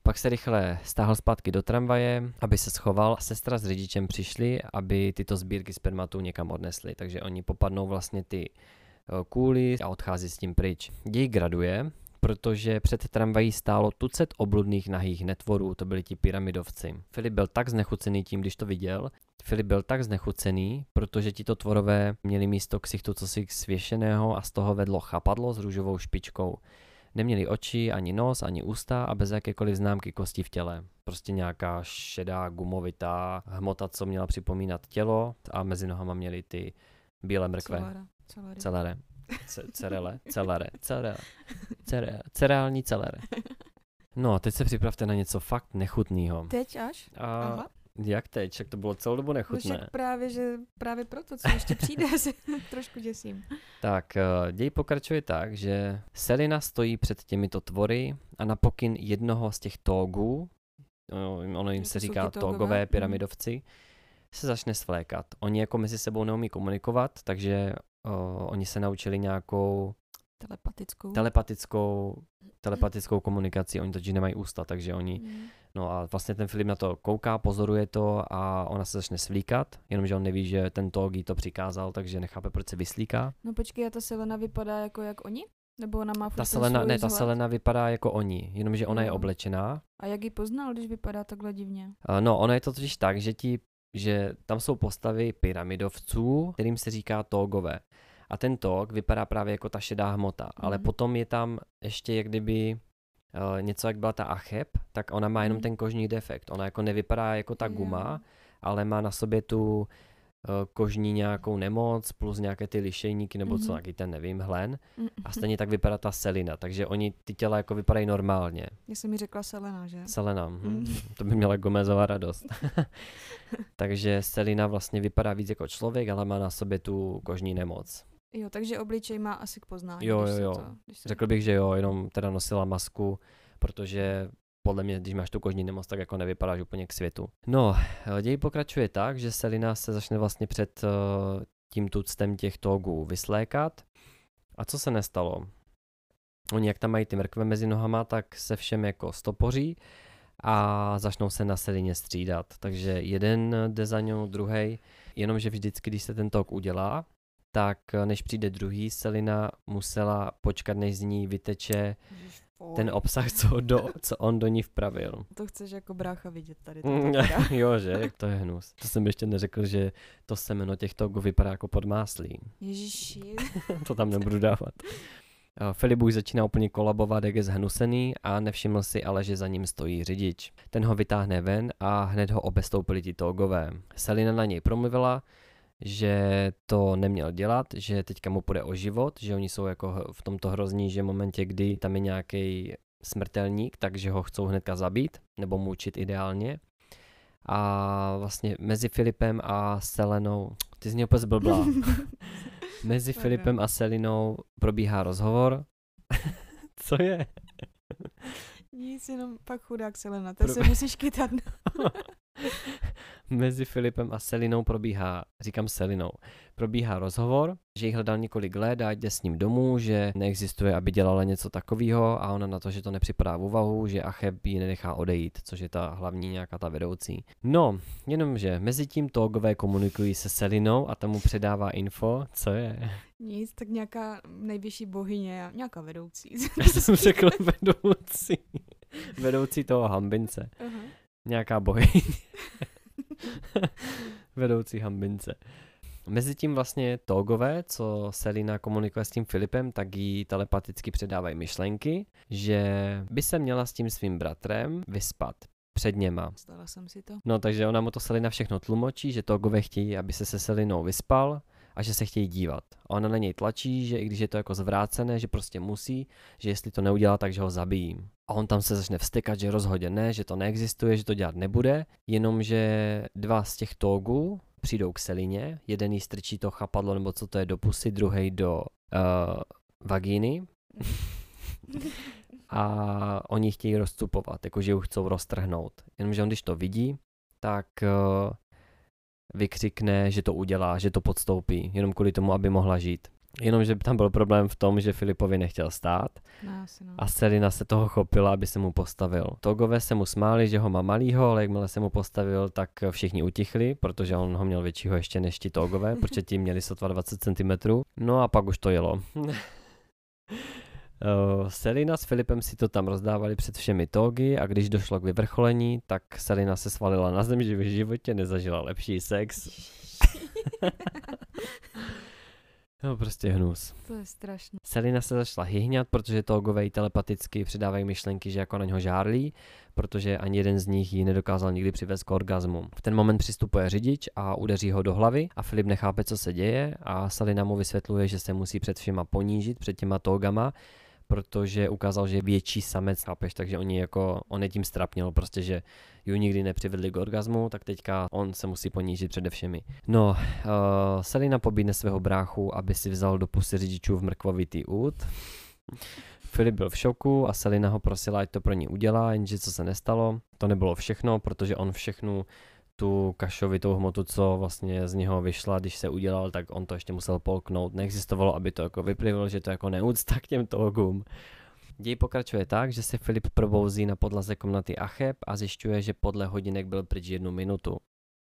pak se rychle stáhl zpátky do tramvaje, aby se schoval. Sestra s rodičem přišli, aby tyto sbírky spermatu někam odnesli. Takže oni popadnou vlastně ty eh, kůly a odchází s tím pryč. Děj graduje, protože před tramvají stálo tucet obludných nahých netvorů, to byli ti pyramidovci. Filip byl tak znechucený tím, když to viděl, Filip byl tak znechucený, protože tito tvorové měli místo ksichtu cosi svěšeného a z toho vedlo chapadlo s růžovou špičkou. Neměli oči, ani nos, ani ústa a bez jakékoliv známky kosti v těle. Prostě nějaká šedá, gumovitá hmota, co měla připomínat tělo a mezi nohama měli ty bílé mrkve. Celere. Cerele, celere, cerele, cere, cereální celere. No teď se připravte na něco fakt nechutného. Teď až? A Aha. Jak teď? Však to bylo celou dobu No nechutné. však právě, že právě proto, co ještě přijde, se trošku děsím. Tak, eh, děj pokračuje tak, že Selina stojí před těmito tvory a na pokyn jednoho z těch tógů, no, ono jim se říká tógové, tógové mhm. pyramidovci, se začne svlékat. Oni jako mezi sebou neumí komunikovat, takže o, oni se naučili nějakou Telepatickou. telepatickou, telepatickou komunikaci, oni totiž nemají ústa, takže oni, Mm. No a vlastně ten Filip na to kouká, pozoruje to a ona se začne svlíkat, jenomže on neví, že ten tóg jí to přikázal, takže nechápe, proč se vyslíká. No počkej, a ta Selena vypadá jako jak oni? Nebo ona má Ta Selena, ne, ta vzhled? Selena vypadá jako oni, jenomže ona je Jo. oblečená. A jak ji poznal, když vypadá takhle divně? No, ono je to totiž tak, že ti, že tam jsou postavy pyramidovců, kterým se říká tógové. A ten tóg vypadá právě jako ta šedá hmota, ale Mhm. potom je tam ještě jak kdyby uh, něco, jak byla ta Acheb, tak ona má jenom Mhm. ten kožní defekt. Ona jako nevypadá jako ta guma, ale má na sobě tu uh, kožní nějakou nemoc plus nějaké ty lišejníky nebo co, Mhm. taky ten nevím, hlen. Mm. A stejně tak vypadá ta Selina, takže oni ty těla jako vypadají normálně. Já jsem mi řekla Selena, že? Selena, hm. Mm. to by měla Gomezová radost. takže Selina vlastně vypadá víc jako člověk, ale má na sobě tu kožní nemoc. Jo, takže obličej má asi k poznání. Jo, jo, jo. To, se... Řekl bych, že jo, jenom teda nosila masku, protože podle mě, když máš tu kožní nemoc, tak jako nevypadáš úplně k světu. No, děj pokračuje tak, že Selina se začne vlastně před eh, tím tuctem těch togů vyslékat. A co se nestalo? Oni jak tam mají ty mrkve mezi nohama, tak se všem jako stopoří a začnou se na Selině střídat. Takže jeden jde za ňou, druhý, jenomže vždycky, když se ten tok udělá, tak eh, než přijde druhý, Selina musela počkat, než z ní vyteče ten obsah, co, do, co on do ní vpravil. To chceš jako brácha vidět tady. Mm, jo, že? Jak to je hnus. To jsem ještě neřekl, že to semeno těch togů vypadá jako podmáslí. Ježiši. to tam nebudu dávat. Eh, Filip už začíná úplně kolabovat, jak je zhnusený a nevšiml si ale, že za ním stojí řidič. Ten ho vytáhne ven a hned ho obestoupili ti togové. Selina na něj promluvila, že to neměl dělat, že teďka mu půjde o život, že oni jsou jako v tomto hrozní, že v momentě, kdy tam je nějaký smrtelník, takže ho chcou hnedka zabít, nebo mučit ideálně. A vlastně mezi Filipem a Selenou, ty jsi mě úplně zblblá. Mezi. Filipem a Selinou probíhá rozhovor. Co je? Nic, jenom pak chudák Selena, to Pro- se musíš kytat. Mezi Filipem a Selinou probíhá, říkám Selinou, probíhá rozhovor, že jich hledal několik let a jde s ním domů, že neexistuje, aby dělala něco takového a ona na to, že to nepřipadá v úvahu, že Acheb ji nenechá odejít, což je ta hlavní nějaká ta vedoucí. No, jenomže mezi tím Togové komunikují se Selinou a tomu předává info, co je? Nic, tak nějaká nejvyšší bohyně, a nějaká vedoucí. Já jsem řekl vedoucí. Vedoucí toho hambince. Aha. Nějaká bohyně. Vedoucí hambince. Mezitím vlastně Togové, co Selina komunikuje s tím Filipem, tak jí telepaticky předávají myšlenky, že by se měla s tím svým bratrem vyspat před něma. Stala jsem si to. No takže ona mu to Selina všechno tlumočí, že Togové chtějí, aby se se Selinou vyspal a že se chtějí dívat. A ona na něj tlačí, že i když je to jako zvrácené, že prostě musí, že jestli to neudělá, takže ho zabijí. A on tam se začne vstykat, že rozhodně ne, že to neexistuje, že to dělat nebude, jenomže dva z těch togů přijdou k Selině, jeden jí strčí to chapadlo, nebo co to je do pusy, druhý do uh, vagíny a oni chtějí rozcupovat, jakože ji chcou roztrhnout. Jenomže on když to vidí, tak uh, vykřikne, že to udělá, že to podstoupí, jenom kvůli tomu, aby mohla žít. Jenomže tam byl problém v tom, že Filipovi nechtěl stát No, asi no. a Selina se toho chopila, aby se mu postavil. Togové se mu smáli, že ho má malýho, ale jakmile se mu postavil, tak všichni utichli, protože on ho měl většího ještě než ti Togové, protože ti měli sotva 20 cm. No a pak už to jelo. Uh, Selina s Filipem si to tam rozdávali před všemi togy a když došlo k vyvrcholení, tak Selina se svalila na zem, že v životě nezažila lepší sex. no prostě hnus. To je strašné. Selina se začala hyhňat, protože togové jí telepaticky předávají myšlenky, že jako na něho žárlí, protože ani jeden z nich ji nedokázal nikdy přivést k orgazmu. V ten moment přistupuje řidič a udeří ho do hlavy a Filip nechápe, co se děje a Selina mu vysvětluje, že se musí před všema ponížit, před těma togama, protože ukázal, že je větší samec, chápeš, takže oni jako, on je tím strapnil, prostě, že ju nikdy nepřivedli k orgazmu, tak teďka on se musí ponížit přede všemi. No, uh, Selina pobídne svého bráchu, aby si vzal do pusy řidičů v mrkvovitý út. Filip byl v šoku a Selina ho prosila, ať to pro ní udělá, jenže co se nestalo, to nebylo všechno, protože on všechnu tu kašovitou hmotu, co vlastně z něho vyšla, když se udělal, tak on to ještě musel polknout. Neexistovalo, aby to jako vyplivil, že to jako neúcta k těm togům. Děj pokračuje tak, že se Filip probouzí na podlaze komnaty Acheb a zjišťuje, že podle hodinek byl pryč jednu minutu.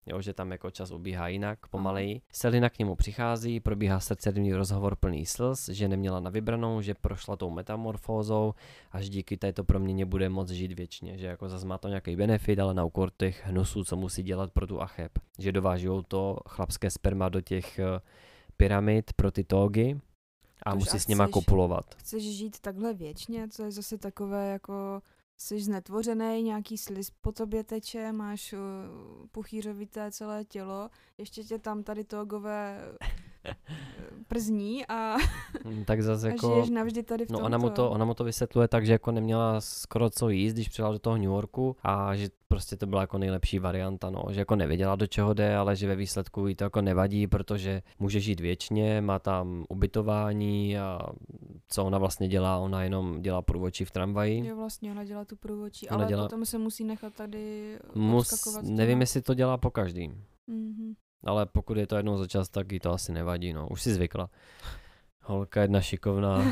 Jo, že tam jako čas ubíhá jinak, pomaleji. Selina k němu přichází, probíhá srdcerivný rozhovor plný slz, že neměla na vybranou, že prošla tou metamorfózou a že díky této proměně bude moc žít věčně, že jako zase má to nějaký benefit, ale na úkor těch hnusů, co musí dělat pro tu Acheb. Že dovážou to chlapské sperma do těch eh, pyramid pro ty togy a Tož musí a s nima chceš- kopulovat. Chceš žít takhle věčně, co je zase takové jako jsi znetvořený, nějaký sliz po tobě teče, máš uh, puchýřovité celé tělo, ještě tě tam tady togové przní a, Tak zase a jako... žiješ navždy tady v No tomto. ona mu, to, ona mu to vysvětluje tak, že jako neměla skoro co jíst, když přijela do toho New Yorku a že prostě to byla jako nejlepší varianta, no. Že jako nevěděla do čeho jde, ale že ve výsledku jí to jako nevadí, protože může žít věčně, má tam ubytování a co ona vlastně dělá, ona jenom dělá průvodčí v tramvaji. Jo, vlastně ona dělá tu průvočí, Ona ale dělá- potom se musí nechat tady Mus, nevím, jestli to dělá po každý, Mm-hmm. Ale pokud je to jednou za čas, tak jí to asi nevadí, no. Už si zvykla. Holka jedna šikovná.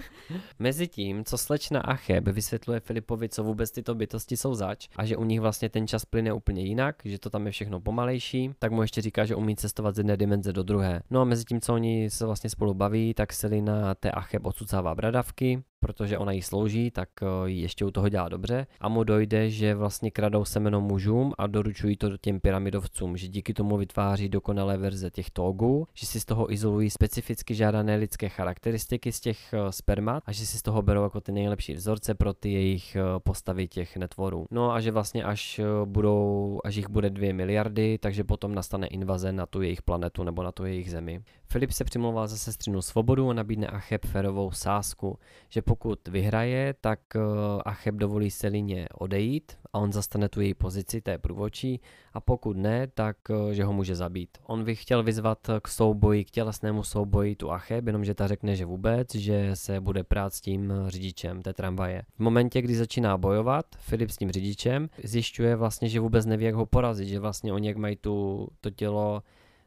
Mezitím, co slečna Acheb vysvětluje Filipovi, co vůbec tyto bytosti jsou zač a že u nich vlastně ten čas plyne úplně jinak, že to tam je všechno pomalejší, tak mu ještě říká, že umí cestovat z jedné dimenze do druhé. No a mezi tím, co oni se vlastně spolu baví, tak Selina té Acheb odsucává bradavky, protože ona jí slouží, tak eh, jí ještě u toho dělá dobře a mu dojde, že vlastně kradou semeno mužům a doručují to těm pyramidovcům, že díky tomu vytváří dokonalé verze těch togů, že si z toho izolují specificky žádané lidské charakteristiky z těch eh, spermat a že si z toho berou jako ty nejlepší vzorce pro ty jejich eh, postavy těch netvorů. No a že vlastně až budou, až jich bude dvě miliardy, takže potom nastane invaze na tu jejich planetu nebo na tu jejich zemi. Filip se přimlouvá za sestřinu svobodu a nabídne Acheb férovou sázku, že pokud vyhraje, tak eh, Acheb dovolí Selině odejít a on zastane tu její pozici té průvočí a pokud ne, tak eh, že ho může zabít. On by chtěl vyzvat k souboji, k tělesnému souboji tu Acheb, jenomže ta řekne, že vůbec, že se bude prát s tím eh, řidičem té tramvaje. V momentě, kdy začíná bojovat, Filip s tím řidičem zjišťuje vlastně, že vůbec neví, jak ho porazit, že vlastně oni jak mají tu, to tělo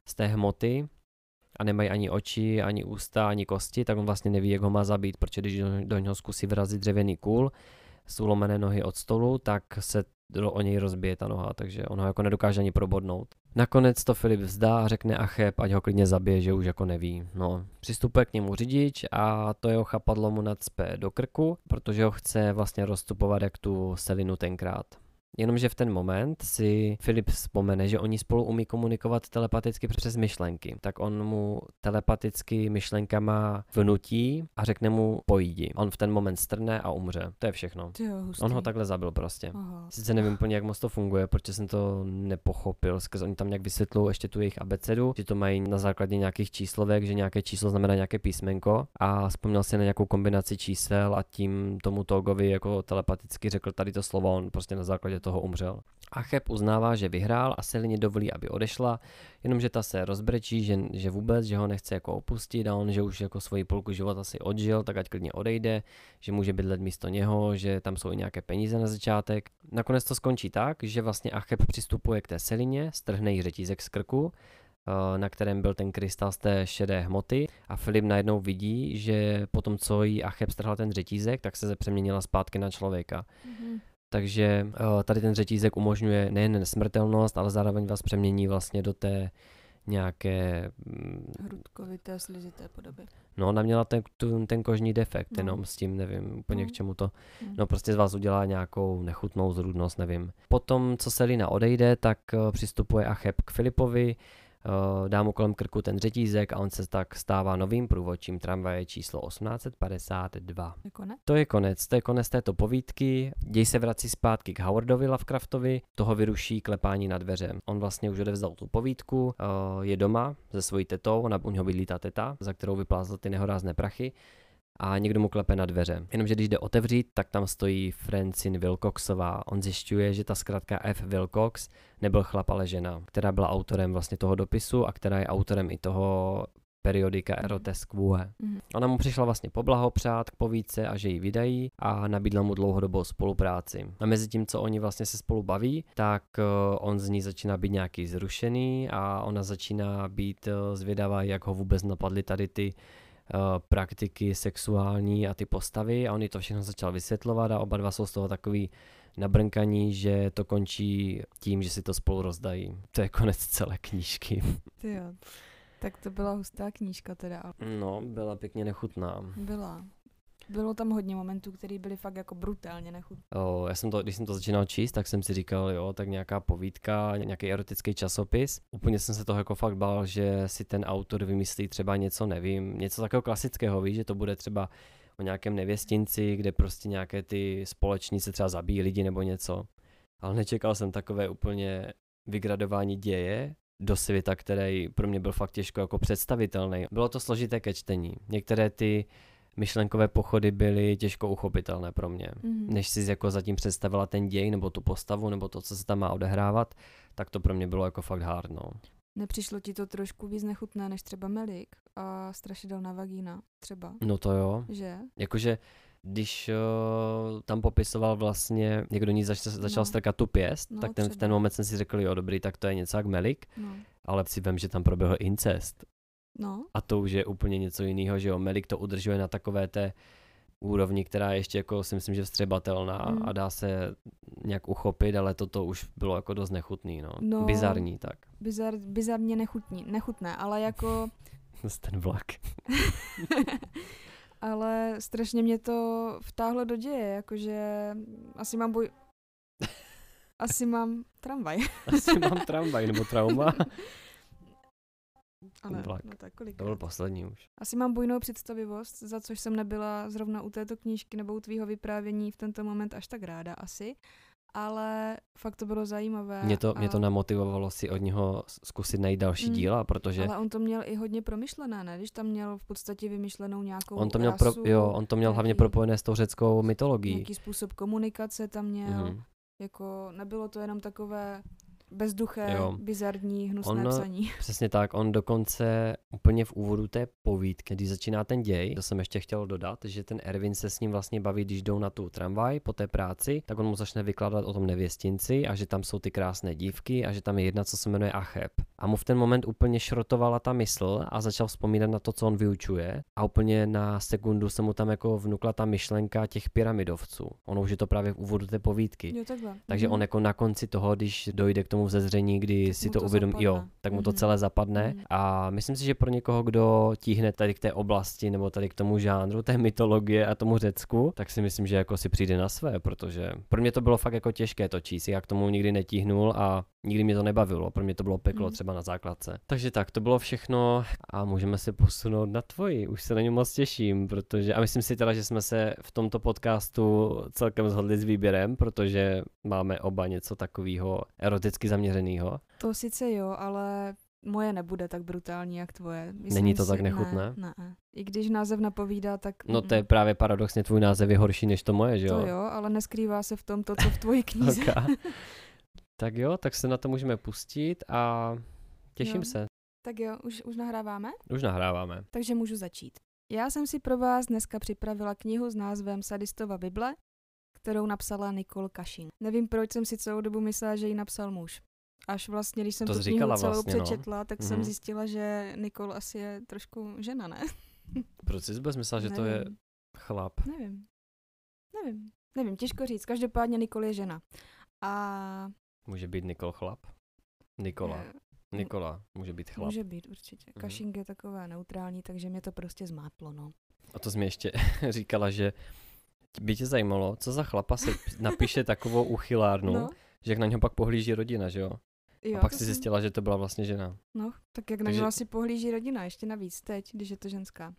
z té hmoty, a nemají ani oči, ani ústa, ani kosti, tak on vlastně neví, jak ho má zabít, protože když do, něho zkusí vyrazit dřevěný kůl ulomené nohy od stolu, tak se o něj rozbije ta noha, takže on ho jako nedokáže ani probodnout. Nakonec to Filip vzdá a řekne Acheb, ať ho klidně zabije, že už jako neví. No, přistupuje k němu řidič a to jeho chapadlo mu nadspe do krku, protože ho chce vlastně rozstupovat jak tu Selinu tenkrát. Jenomže v ten moment si Filip vzpomene, že oni spolu umí komunikovat telepaticky přes myšlenky. Tak on mu telepaticky myšlenkama vnutí a řekne mu pojdi. On v ten moment strne a umře. To je všechno. Ty jo, hustý. On ho takhle zabil prostě. Aha. Sice nevím úplně, jak moc to funguje, protože jsem to nepochopil. Skrz oni tam nějak vysvětlují ještě tu jejich abecedu, že to mají na základě nějakých číslovek, že nějaké číslo znamená nějaké písmenko a vzpomněl si na nějakou kombinaci čísel a tím tomu Togovi jako telepaticky řekl tady to slovo, on prostě na základě toho umřel. Acheb uznává, že vyhrál a Selině dovolí, aby odešla, jenomže ta se rozbrečí, že, že vůbec, že ho nechce jako opustit a on, že už jako svoji půlku života si odžil, tak ať klidně odejde, že může bydlet místo něho, že tam jsou i nějaké peníze na začátek. Nakonec to skončí tak, že vlastně Acheb přistupuje k té Selině, strhne jí řetízek z krku, eh, na kterém byl ten krystal z té šedé hmoty a Filip najednou vidí, že po tom, co jí Acheb strhal ten řetízek, tak se přeměnila zpátky na člověka. Mhm. Takže eh, tady ten řetízek umožňuje nejen nesmrtelnost, ale zároveň vás přemění vlastně do té nějaké, mm, Hrudkovité, slizité podoby. no ona měla ten, tu, ten kožní defekt, No. jenom s tím nevím úplně No. k čemu to, Mm. no prostě z vás udělá nějakou nechutnou zrůdnost, nevím. Potom, co Selina odejde, tak eh, přistupuje Acheb k Filipovi, dá mu kolem krku ten řetízek a on se tak stává novým průvodčím tramvaje číslo 1852. Je konec? To je konec, to je konec této povídky. Děj se vrací zpátky k Howardovi Lovecraftovi, toho vyruší klepání na dveře. On vlastně už odevzdal tu povídku, eh, je doma se svojí tetou, ona u něho bydlí ta teta, za kterou vyplázl ty nehorázné prachy a někdo mu klepe na dveře. Jenomže když jde otevřít, tak tam stojí Francine Wilcoxová. On zjišťuje, že ta zkrátka F. Wilcox nebyl chlap, ale žena, která byla autorem vlastně toho dopisu a která je autorem i toho periodika Erotes Quo. Mhm. Ona mu přišla vlastně poblahopřát k povídce a že ji vydají a nabídla mu dlouhodobou spolupráci. A mezi tím, co oni vlastně se spolu baví, tak eh, on z ní začíná být nějaký zrušený a ona začíná být eh, zvědavá, jak ho vůbec napadly tady ty praktiky sexuální a ty postavy a on jí to všechno začal vysvětlovat a oba dva jsou z toho takový nabrnkaní, že to končí tím, že si to spolu rozdají. To je konec celé knížky. Ty jo. Tak to byla hustá knížka teda. No, byla pěkně nechutná. Byla. Bylo tam hodně momentů, které byly fakt jako brutálně nechutné. Já jsem to, když jsem to začínal číst, tak jsem si říkal, jo, tak nějaká povídka, nějaký erotický časopis. Úplně jsem se toho jako fakt bál, že si ten autor vymyslí třeba něco, nevím, něco takového klasického, víš, že to bude třeba o nějakém nevěstinci, kde prostě nějaké ty společníci třeba zabíjí lidi nebo něco. Ale nečekal jsem takové úplně vygradování děje do světa, který pro mě byl fakt těžko jako představitelný. Bylo to složité ke čtení. Některé ty myšlenkové pochody byly těžko uchopitelné pro mě Mhm. než si jako zatím představila ten děj, nebo tu postavu, nebo to, co se tam má odehrávat, tak to pro mě bylo jako fakt hard, no. Nepřišlo ti to trošku víc nechutné než třeba Melik a strašidelná vagína třeba, No to jo. že? Jakože, když uh, tam popisoval vlastně, jak do ní zač- začal No. strkat tu pěst, No, tak ten, v ten moment jsem si řekl, jo dobrý, tak to je něco jak Melik, No. ale si vím, že tam proběhl incest. No, A to už je úplně něco jiného, že jo, Melik to udržuje na takové té úrovni, která je ještě jako si myslím, že vstřebatelná Mm. a dá se nějak uchopit, ale toto už bylo jako dost nechutný, no. No. Bizarní tak. bizar, bizarně nechutní, nechutné, ale jako, ten vlak. ale strašně mě to vtáhlo do děje, jakože asi mám boj, asi mám tramvaj. Asi mám tramvaj nebo trauma. Ale, no tak To byl poslední už. Asi mám bujnou představivost, za což jsem nebyla zrovna u této knížky nebo u tvýho vyprávění v tento moment až tak ráda asi. Ale fakt to bylo zajímavé. Mě to, mě to a- namotivovalo si od něho zkusit najít další Mm, díla, protože Ale on to měl i hodně promyšlené, ne? Když tam měl v podstatě vymyšlenou nějakou on to měl, pro, rasu, jo, on to měl hlavně nějaký- propojené s tou řeckou mytologií. Nějaký způsob komunikace tam měl. Mhm. Jako nebylo to jenom takové bezduché, Jo. bizarní, hnusné Ono- psaní. Přesně tak, on dokonce úplně v úvodu té povídky, když začíná ten děj, to jsem ještě chtěl dodat, že ten Erwin se s ním vlastně baví, když jdou na tu tramvaj po té práci, tak on mu začne vykládat o tom nevěstinci a že tam jsou ty krásné dívky a že tam je jedna, co se jmenuje Acheb. A mu v ten moment úplně šrotovala ta mysl a začal vzpomínat na to, co on vyučuje a úplně na sekundu se mu tam jako vnukla ta myšlenka těch pyramidovců. Ono už je to právě v úvodu té povídky. Jo, takhle. Takže Mhm. on jako na konci toho, když dojde k tomu vzezření, kdy si mu to to uvědomí, jo, zapadne. tak mu to Mhm. celé zapadne. Mhm. A myslím si, že pro někoho, kdo tíhne tady k té oblasti nebo tady k tomu žánru, té mytologie a tomu Řecku, tak si myslím, že jako si přijde na své, protože pro mě to bylo fakt jako těžké to číst. Já k tomu nikdy netíhnul a nikdy mě to nebavilo. Pro mě to bylo peklo Mhm. třeba na základce. Takže tak, to bylo všechno a můžeme se posunout na tvoji. Už se na ně moc těším, protože a myslím si teda, že jsme se v tomto podcastu celkem zhodli s výběrem, protože máme oba něco takového eroticky zaměřeného. To sice jo, ale moje nebude tak brutální jak tvoje. Myslím Není to si, tak nechutné? Ne, ne. I když název napovídá, tak... No to je mm, právě paradoxně tvůj název je horší než to moje, že jo? To jo, ale neskrývá se v tom to, co v tvoji knize. Ok. tak jo, tak se na to můžeme pustit a těším Jo. se. tak jo, už, už nahráváme? Už nahráváme. Takže můžu začít. Já jsem si pro vás dneska připravila knihu s názvem Sadistova Bible, kterou napsala Nicole Cushing. Nevím, proč jsem si celou dobu myslela, že ji napsal muž. Až vlastně, když jsem To tu knihu celou vlastně, no. přečetla, tak jsem Mhm. zjistila, že Nikol asi je trošku žena, ne? Proč jsi vůbec myslel, že to je Nevím. chlap? Nevím. Nevím. Nevím, těžko říct. Každopádně Nikol je žena. A Může být Nikol chlap? Nikola. eh, Nikola může být chlap. může být určitě. Mhm. Kašing je takové neutrální, takže mě to prostě zmátlo, no. A to jsi mi ještě říkala, že by tě zajímalo, co za chlapa se napíše takovou uchylárnu, no, že jak na něho pak pohlíží rodina, že jo? jo, a pak si jsem- zjistila, že to byla vlastně žena. No, tak jak na Takže- něho asi pohlíží rodina, ještě navíc teď, když je to ženská.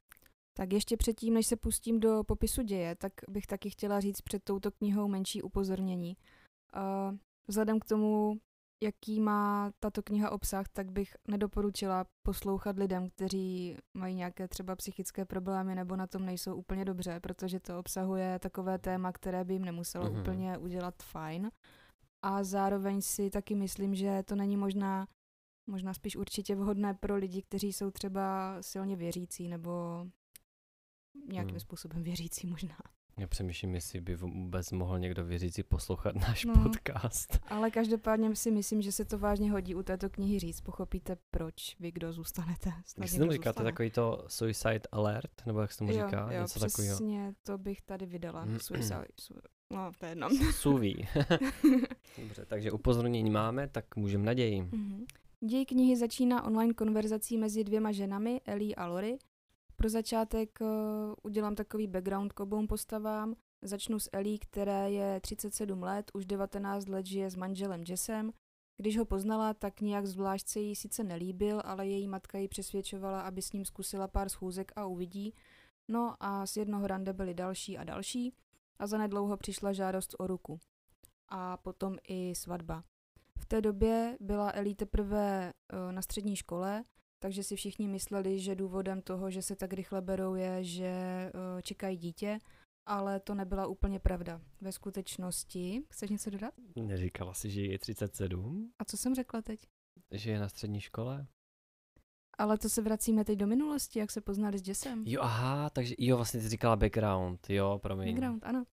Tak ještě předtím, než se pustím do popisu děje, tak bych taky chtěla říct před touto knihou menší upozornění. Uh, vzhledem k tomu, jaký má tato kniha obsah, tak bych nedoporučila poslouchat lidem, kteří mají nějaké třeba psychické problémy nebo na tom nejsou úplně dobře, protože to obsahuje takové téma, které by jim nemuselo Mhm. úplně udělat fajn. A zároveň si taky myslím, že to není možná možná spíš určitě vhodné pro lidi, kteří jsou třeba silně věřící nebo nějakým Hmm. způsobem věřící možná. Já přemýšlím, jestli by vůbec mohl někdo věřící poslouchat náš No. podcast. Ale každopádně si myslím, že se to vážně hodí u této knihy říct. Pochopíte, proč vy, kdo zůstanete. snad Jak se někdo tomu říkáte, takový to suicide alert, nebo jak se tomu jo, říká, jo, něco přesně to bych tady vydala. Suicide, su, no, to je jedno. Suví. Dobře, takže upozornění máme, tak můžeme naději. Mhm. Děj knihy začíná online konverzací mezi dvěma ženami, Ellie a Lori. Pro začátek uh, udělám takový background k obou postavám. Začnu s Ellie, která je 37 let, už 19 let žije s manželem Jessem. Když ho poznala, tak nějak zvlášť se jí sice nelíbil, ale její matka ji přesvědčovala, aby s ním zkusila pár schůzek a uvidí. No a z jednoho rande byly další a další a zanedlouho přišla žádost o ruku. A potom i svatba. V té době byla Ellie teprve eh, na střední škole, takže si všichni mysleli, že důvodem toho, že se tak rychle berou, je, že eh, čekají dítě, ale to nebyla úplně pravda. Ve skutečnosti, chceš něco dodat? Neříkala si, že je 37, A co jsem řekla teď? že je na střední škole? Ale to se vracíme teď do minulosti, jak se poznali s Jessem. Jo, aha, takže jo, vlastně ty říkala background, jo, promiň. Background, ano.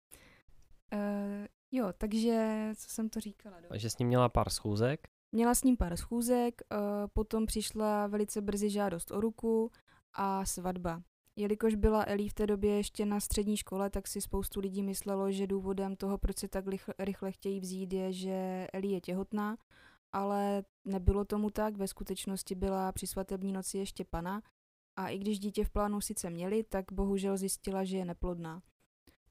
Uh, jo, takže co jsem to říkala? Do... Že s ním měla pár schůzek, Měla s ním pár schůzek, uh, potom přišla velice brzy žádost o ruku a svatba. Jelikož byla Ellie v té době ještě na střední škole, tak si spoustu lidí myslelo, že důvodem toho, proč se tak rychle, chtějí vzít, je, že Ellie je těhotná, ale nebylo tomu tak, ve skutečnosti byla při svatební noci ještě pana a i když dítě v plánu sice měli, tak bohužel zjistila, že je neplodná.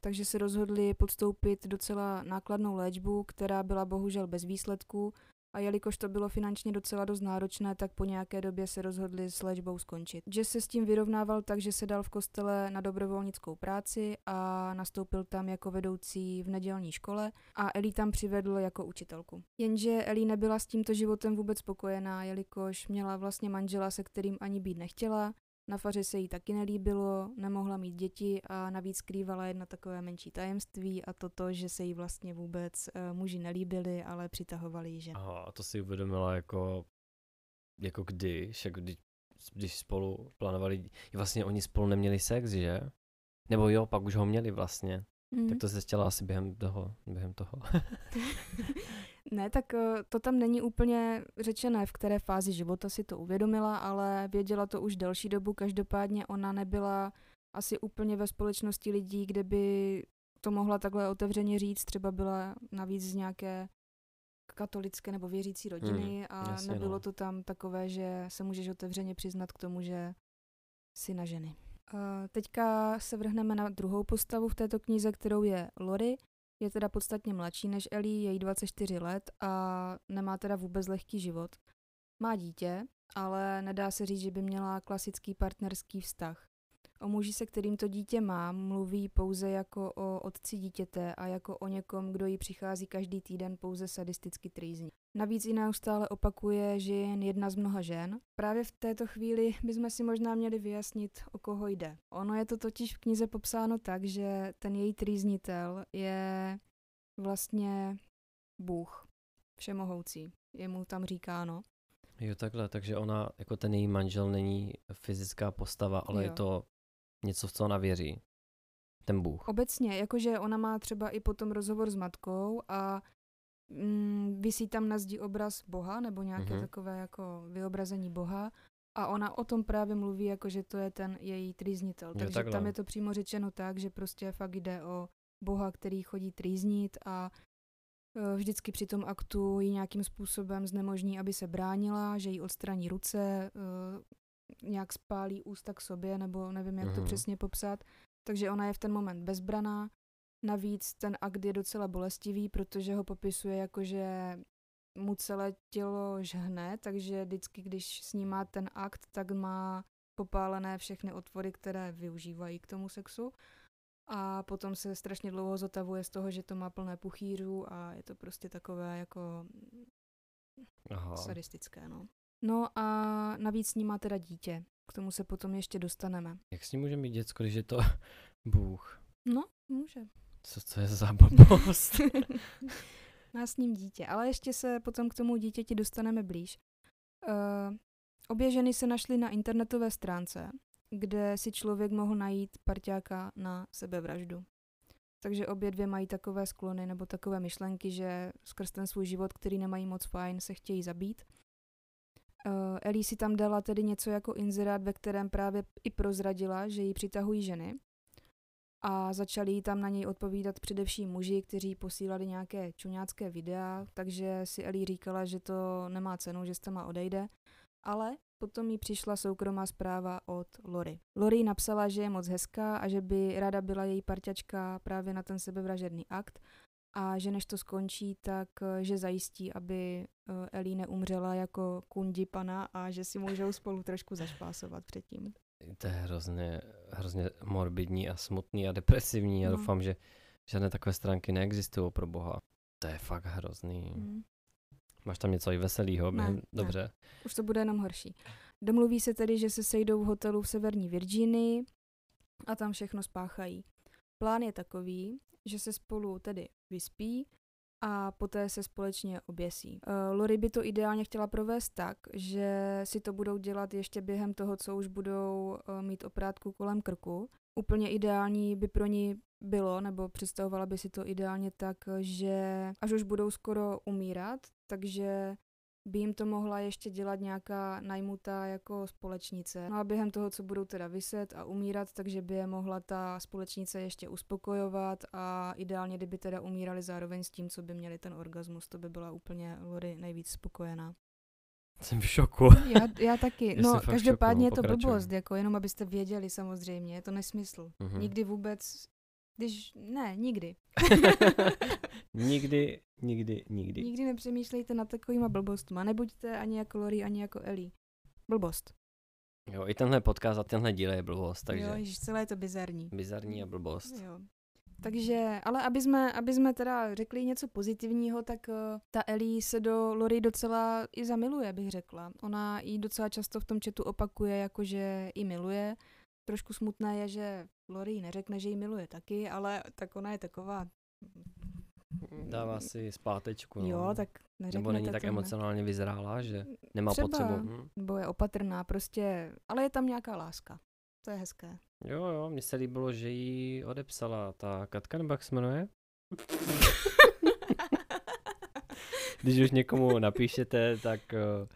Takže se rozhodli podstoupit docela nákladnou léčbu, která byla bohužel bez výsledků a jelikož to bylo finančně docela dost náročné, tak po nějaké době se rozhodli s léčbou skončit. Jess se s tím vyrovnával tak, že se dal v kostele na dobrovolnickou práci a nastoupil tam jako vedoucí v nedělní škole a Ellie tam přivedl jako učitelku. Jenže Ellie nebyla s tímto životem vůbec spokojená, jelikož měla vlastně manžela, se kterým ani být nechtěla, na faře se jí taky nelíbilo, nemohla mít děti a navíc skrývala jedna takové menší tajemství a to to, že se jí vlastně vůbec uh, muži nelíbili, ale přitahovali ji ženy. aha, a to si uvědomila jako, jako když, jako když, když spolu plánovali, vlastně oni spolu neměli sex, že? Nebo jo, pak už ho měli vlastně. Mm. Tak to se chtěla asi během toho, během toho. ne, tak eh, to tam není úplně řečené, v které fázi života si to uvědomila, ale věděla to už delší dobu. Každopádně ona nebyla asi úplně ve společnosti lidí, kde by to mohla takhle otevřeně říct. Třeba byla navíc z nějaké katolické nebo věřící rodiny a jasně, nebylo no. to tam takové, že se můžeš otevřeně přiznat k tomu, že jsi na ženy. Uh, teďka se vrhneme na druhou postavu v této knize, kterou je Lori. Je teda podstatně mladší než Ellie, je jí 24 let a nemá teda vůbec lehký život. Má dítě, ale nedá se říct, že by měla klasický partnerský vztah. O muži, se kterým to dítě má, mluví pouze jako o otci dítěte a jako o někom, kdo jí přichází každý týden pouze sadisticky trýzní. Navíc i neustále opakuje, že je jen jedna z mnoha žen. Právě v této chvíli bychom si možná měli vyjasnit, o koho jde. Ono je to totiž v knize popsáno tak, že ten její trýznitel je vlastně Bůh, všemohoucí. Je mu tam říkáno. Jo, takhle, takže ona, jako ten její manžel není fyzická postava, ale Jo. je to něco, v co ona věří. Ten Bůh. Obecně, jakože ona má třeba i potom rozhovor s matkou a mm, visí tam na zdi obraz Boha nebo nějaké Mhm. takové jako vyobrazení Boha a ona o tom právě mluví, jako že to je ten její trýznitel. Jo, Takže takhle. tam je to přímo řečeno tak, že prostě fakt jde o Boha, který chodí trýznit a e, vždycky při tom aktu ji nějakým způsobem znemožní, aby se bránila, že jí odstraní ruce, e, nějak spálí ústa k sobě, nebo nevím, jak to Mhm. přesně popsat. Takže ona je v ten moment bezbraná. Navíc ten akt je docela bolestivý, protože ho popisuje jako, že mu celé tělo žhne, takže vždycky, když snímá ten akt, tak má popálené všechny otvory, které využívají k tomu sexu. A potom se strašně dlouho zotavuje z toho, že to má plné puchýřů a je to prostě takové jako Aha. sadistické, no. No a navíc s ní má teda dítě. K tomu se potom ještě dostaneme. Jak s ním může mít děcko, když je to Bůh? No, může. Co to je za blbost? Má s ním dítě, ale ještě se potom k tomu dítěti dostaneme blíž. Uh, obě ženy se našly na internetové stránce, kde si člověk mohl najít parťáka na sebevraždu. Takže obě dvě mají takové sklony nebo takové myšlenky, že skrz ten svůj život, který nemají moc fajn, se chtějí zabít. Uh, Ellie si tam dala tedy něco jako inzerát, ve kterém právě i prozradila, že ji přitahují ženy a začali jí tam na něj odpovídat především muži, kteří posílali nějaké čuňácké videa, takže si Ellie říkala, že to nemá cenu, že s tama odejde. Ale potom jí přišla soukromá zpráva od Lori. Lori napsala, že je moc hezká a že by ráda byla její parťačka právě na ten sebevražedný akt a že než to skončí, tak eh, že zajistí, aby eh, Ellie neumřela jako kundi pana a že si můžou spolu trošku zašpásovat předtím. to je hrozně, hrozně morbidní a smutný a depresivní. Já No. doufám, že žádné takové stránky neexistují pro boha. To je fakt hrozný. Mm. Máš tam něco i veselého? Ne, během- ne. Dobře. Už to bude jenom horší. Domluví se tedy, že se sejdou v hotelu v severní Virginii a tam všechno spáchají. Plán je takový, že se spolu tedy vyspí a poté se společně oběsí. Uh, Lori by to ideálně chtěla provést tak, že si to budou dělat ještě během toho, co už budou uh, mít oprátku kolem krku. Úplně ideální by pro ní bylo, nebo představovala by si to ideálně tak, že až už budou skoro umírat, takže by jim to mohla ještě dělat nějaká najmutá jako společnice. No a během toho, co budou teda vyset a umírat, takže by je mohla ta společnice ještě uspokojovat a ideálně, kdyby teda umírali zároveň s tím, co by měli ten orgasmus, to by byla úplně Lori nejvíc spokojená. Jsem v šoku. Já, já taky. No, fakt v každopádně je šoku, to blbost, jako jenom abyste věděli samozřejmě, je to nesmysl. Mhm. Nikdy vůbec, když, ne, nikdy. nikdy, nikdy, nikdy. Nikdy nepřemýšlejte nad takovýma blbostma. Nebuďte ani jako Lori, ani jako Ellie. Blbost. Jo, i tenhle podcast a tenhle díl je blbost, takže Jo, ježiš, celé je to bizarní. bizarní a blbost. Jo. Takže, ale aby jsme, aby jsme teda řekli něco pozitivního, tak uh, ta Ellie se do Lori docela i zamiluje, bych řekla. Ona jí docela často v tom chatu opakuje, jakože i miluje. Trošku smutné je, že Lori neřekne, že ji miluje taky, ale tak ona je taková... Dává si zpátečku. No. Jo, tak neřekne Nebo není tak emocionálně vyzrálá, že nemá Třeba. potřebu. Hm. Nebo je opatrná, prostě, ale je tam nějaká láska. To je hezké. Jo, jo, mně se líbilo, že ji odepsala ta Katka, nebo jak se jmenuje? Když už někomu napíšete, tak eh,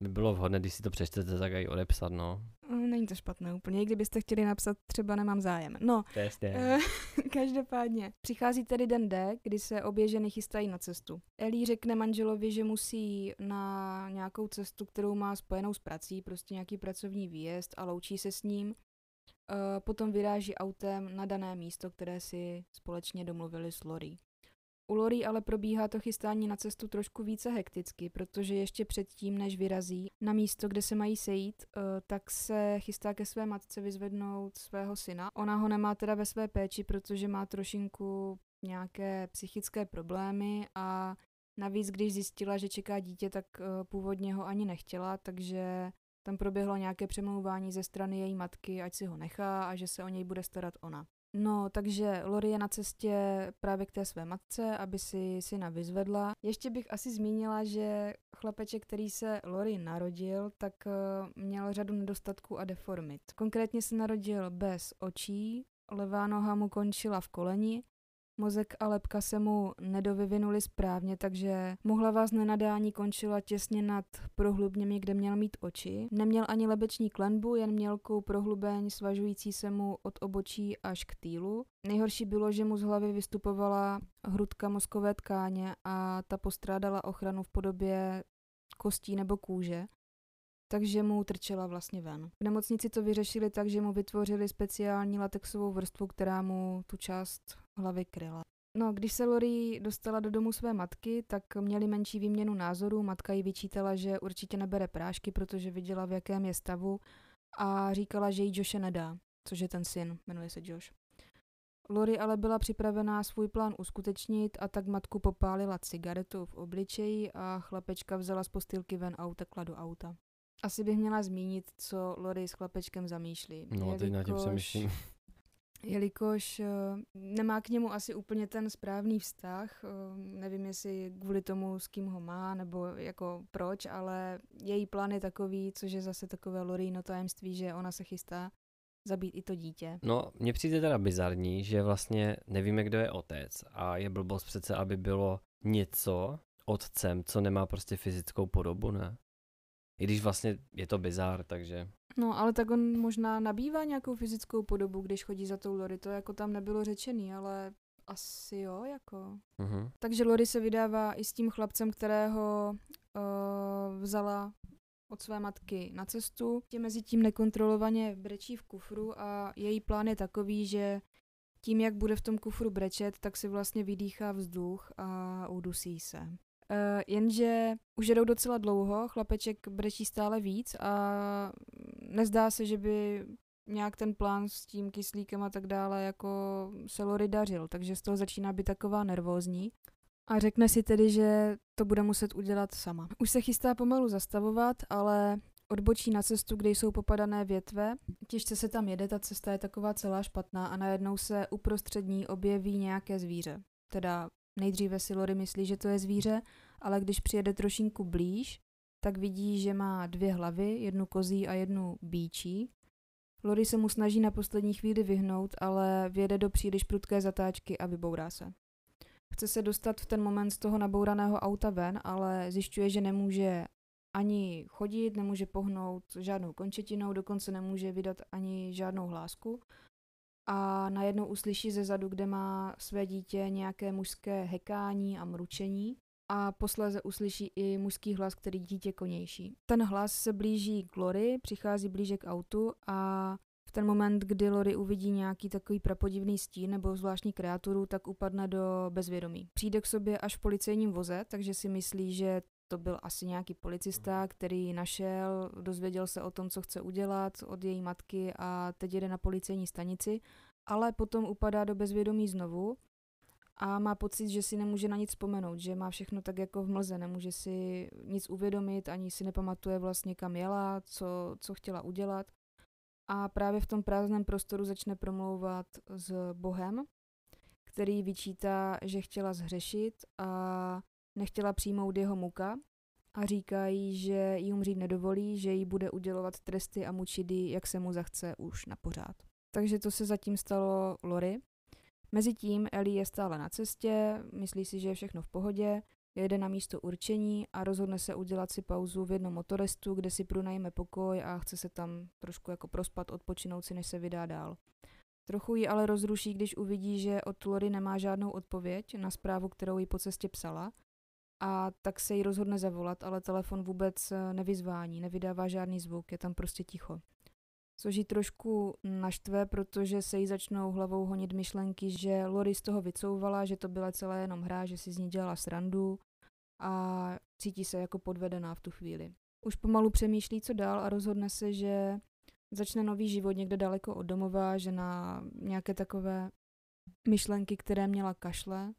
by bylo vhodné, když si to přečtete, tak i odepsat, no. Mm, Není to špatné úplně, i kdybyste chtěli napsat třeba nemám zájem. No. Eh, Každopádně. Přichází tedy den D, kdy se obě ženy chystají na cestu. Ellie řekne manželovi, že musí na nějakou cestu, kterou má spojenou s prací, prostě nějaký pracovní výjezd a loučí se s ním. Eh, Potom vyráží autem na dané místo, které si společně domluvili s Lori. U Lori ale probíhá to chystání na cestu trošku více hekticky, protože ještě předtím, než vyrazí na místo, kde se mají sejít, eh, tak se chystá ke své matce vyzvednout svého syna. Ona ho nemá teda ve své péči, protože má trošinku nějaké psychické problémy a navíc, když zjistila, že čeká dítě, tak eh, původně ho ani nechtěla, takže tam proběhlo nějaké přemlouvání ze strany její matky, ať si ho nechá a že se o něj bude starat ona. No, takže Lori je na cestě právě k té své matce, aby si syna vyzvedla. Ještě bych asi zmínila, že chlapeček, který se Lori narodil, tak eh, měl řadu nedostatků a deformit. Konkrétně se narodil bez očí, levá noha mu končila v koleni, Mozek a lepka se mu nedovyvinuli správně, takže mu hlava z nenadání končila těsně nad prohlubněmi, kde měl mít oči. Neměl ani lebeční klenbu, jen mělkou prohlubeň svažující se mu od obočí až k týlu. Nejhorší bylo, že mu z hlavy vystupovala hrudka mozkové tkáně a ta postrádala ochranu v podobě kostí nebo kůže takže mu trčela vlastně ven. V nemocnici to vyřešili tak, že mu vytvořili speciální latexovou vrstvu, která mu tu část hlavy kryla. No, když se Lori dostala do domu své matky, tak měli menší výměnu názorů. Matka jí vyčítala, že určitě nebere prášky, protože viděla, v jakém je stavu a říkala, že jí Joshe nedá, což je ten syn, jmenuje se Josh. Lori ale byla připravená svůj plán uskutečnit a tak matku popálila cigaretu v obličeji a chlapečka vzala z postýlky ven a utekla do auta. Asi bych měla zmínit, co Lori s chlapečkem zamýšlí. No, jelikož, teď na tím přemýšlím. Jelikož uh, nemá k němu asi úplně ten správný vztah, uh, nevím jestli kvůli tomu, s kým ho má, nebo jako proč, ale její plán je takový, což je zase takové Lorino tajemství, že ona se chystá zabít i to dítě. No, mně přijde teda bizarní, že vlastně nevíme, kdo je otec a je blbost přece, aby bylo něco otcem, co nemá prostě fyzickou podobu, ne? I když vlastně je to bizár, takže... No, ale tak on možná nabývá nějakou fyzickou podobu, když chodí za tou Lori. To jako tam nebylo řečený, ale asi jo, jako. Uh-huh. Takže Lori se vydává i s tím chlapcem, kterého uh, vzala od své matky na cestu. Tě mezi tím nekontrolovaně brečí v kufru a její plán je takový, že tím, jak bude v tom kufru brečet, tak si vlastně vydýchá vzduch a udusí se. Uh, jenže už jedou docela dlouho, chlapeček brečí stále víc a nezdá se, že by nějak ten plán s tím kyslíkem a tak dále jako se Lori dařil, takže z toho začíná být taková nervózní. A řekne si tedy, že to bude muset udělat sama. Už se chystá pomalu zastavovat, ale odbočí na cestu, kde jsou popadané větve. Těžce se tam jede, ta cesta je taková celá špatná a najednou se uprostřed ní objeví nějaké zvíře. Teda Nejdříve si Lori myslí, že to je zvíře, ale když přijede trošinku blíž, tak vidí, že má dvě hlavy, jednu kozí a jednu bíčí. Lori se mu snaží na poslední chvíli vyhnout, ale vjede do příliš prudké zatáčky a vybourá se. Chce se dostat v ten moment z toho nabouraného auta ven, ale zjišťuje, že nemůže ani chodit, nemůže pohnout žádnou končetinou, dokonce nemůže vydat ani žádnou hlásku a najednou uslyší ze zadu, kde má své dítě nějaké mužské hekání a mručení a posléze uslyší i mužský hlas, který dítě konější. Ten hlas se blíží k Lori, přichází blíže k autu a v ten moment, kdy Lori uvidí nějaký takový prapodivný stín nebo zvláštní kreaturu, tak upadne do bezvědomí. Přijde k sobě až v policejním voze, takže si myslí, že to byl asi nějaký policista, který ji našel, dozvěděl se o tom, co chce udělat od její matky a teď jede na policejní stanici, ale potom upadá do bezvědomí znovu a má pocit, že si nemůže na nic vzpomenout, že má všechno tak jako v mlze, nemůže si nic uvědomit, ani si nepamatuje vlastně kam jela, co, co chtěla udělat. A právě v tom prázdném prostoru začne promlouvat s Bohem, který vyčítá, že chtěla zhřešit a nechtěla přijmout jeho muka a říkají, že jí umřít nedovolí, že jí bude udělovat tresty a mučidy, jak se mu zachce už na pořád. Takže to se zatím stalo Lori. Mezitím Ellie je stále na cestě, myslí si, že je všechno v pohodě, jede na místo určení a rozhodne se udělat si pauzu v jednom motorestu, kde si pronajme pokoj a chce se tam trošku jako prospat, odpočinout si, než se vydá dál. Trochu ji ale rozruší, když uvidí, že od Lori nemá žádnou odpověď na zprávu, kterou jí po cestě psala a tak se jí rozhodne zavolat, ale telefon vůbec eh, nevyzvání, nevydává žádný zvuk, je tam prostě ticho. Což ji trošku naštve, protože se jí začnou hlavou honit myšlenky, že Lori z toho vycouvala, že to byla celé jenom hra, že si z ní dělala srandu a cítí se jako podvedená v tu chvíli. Už pomalu přemýšlí, co dál a rozhodne se, že začne nový život někde daleko od domova, že na nějaké takové myšlenky, které měla kašle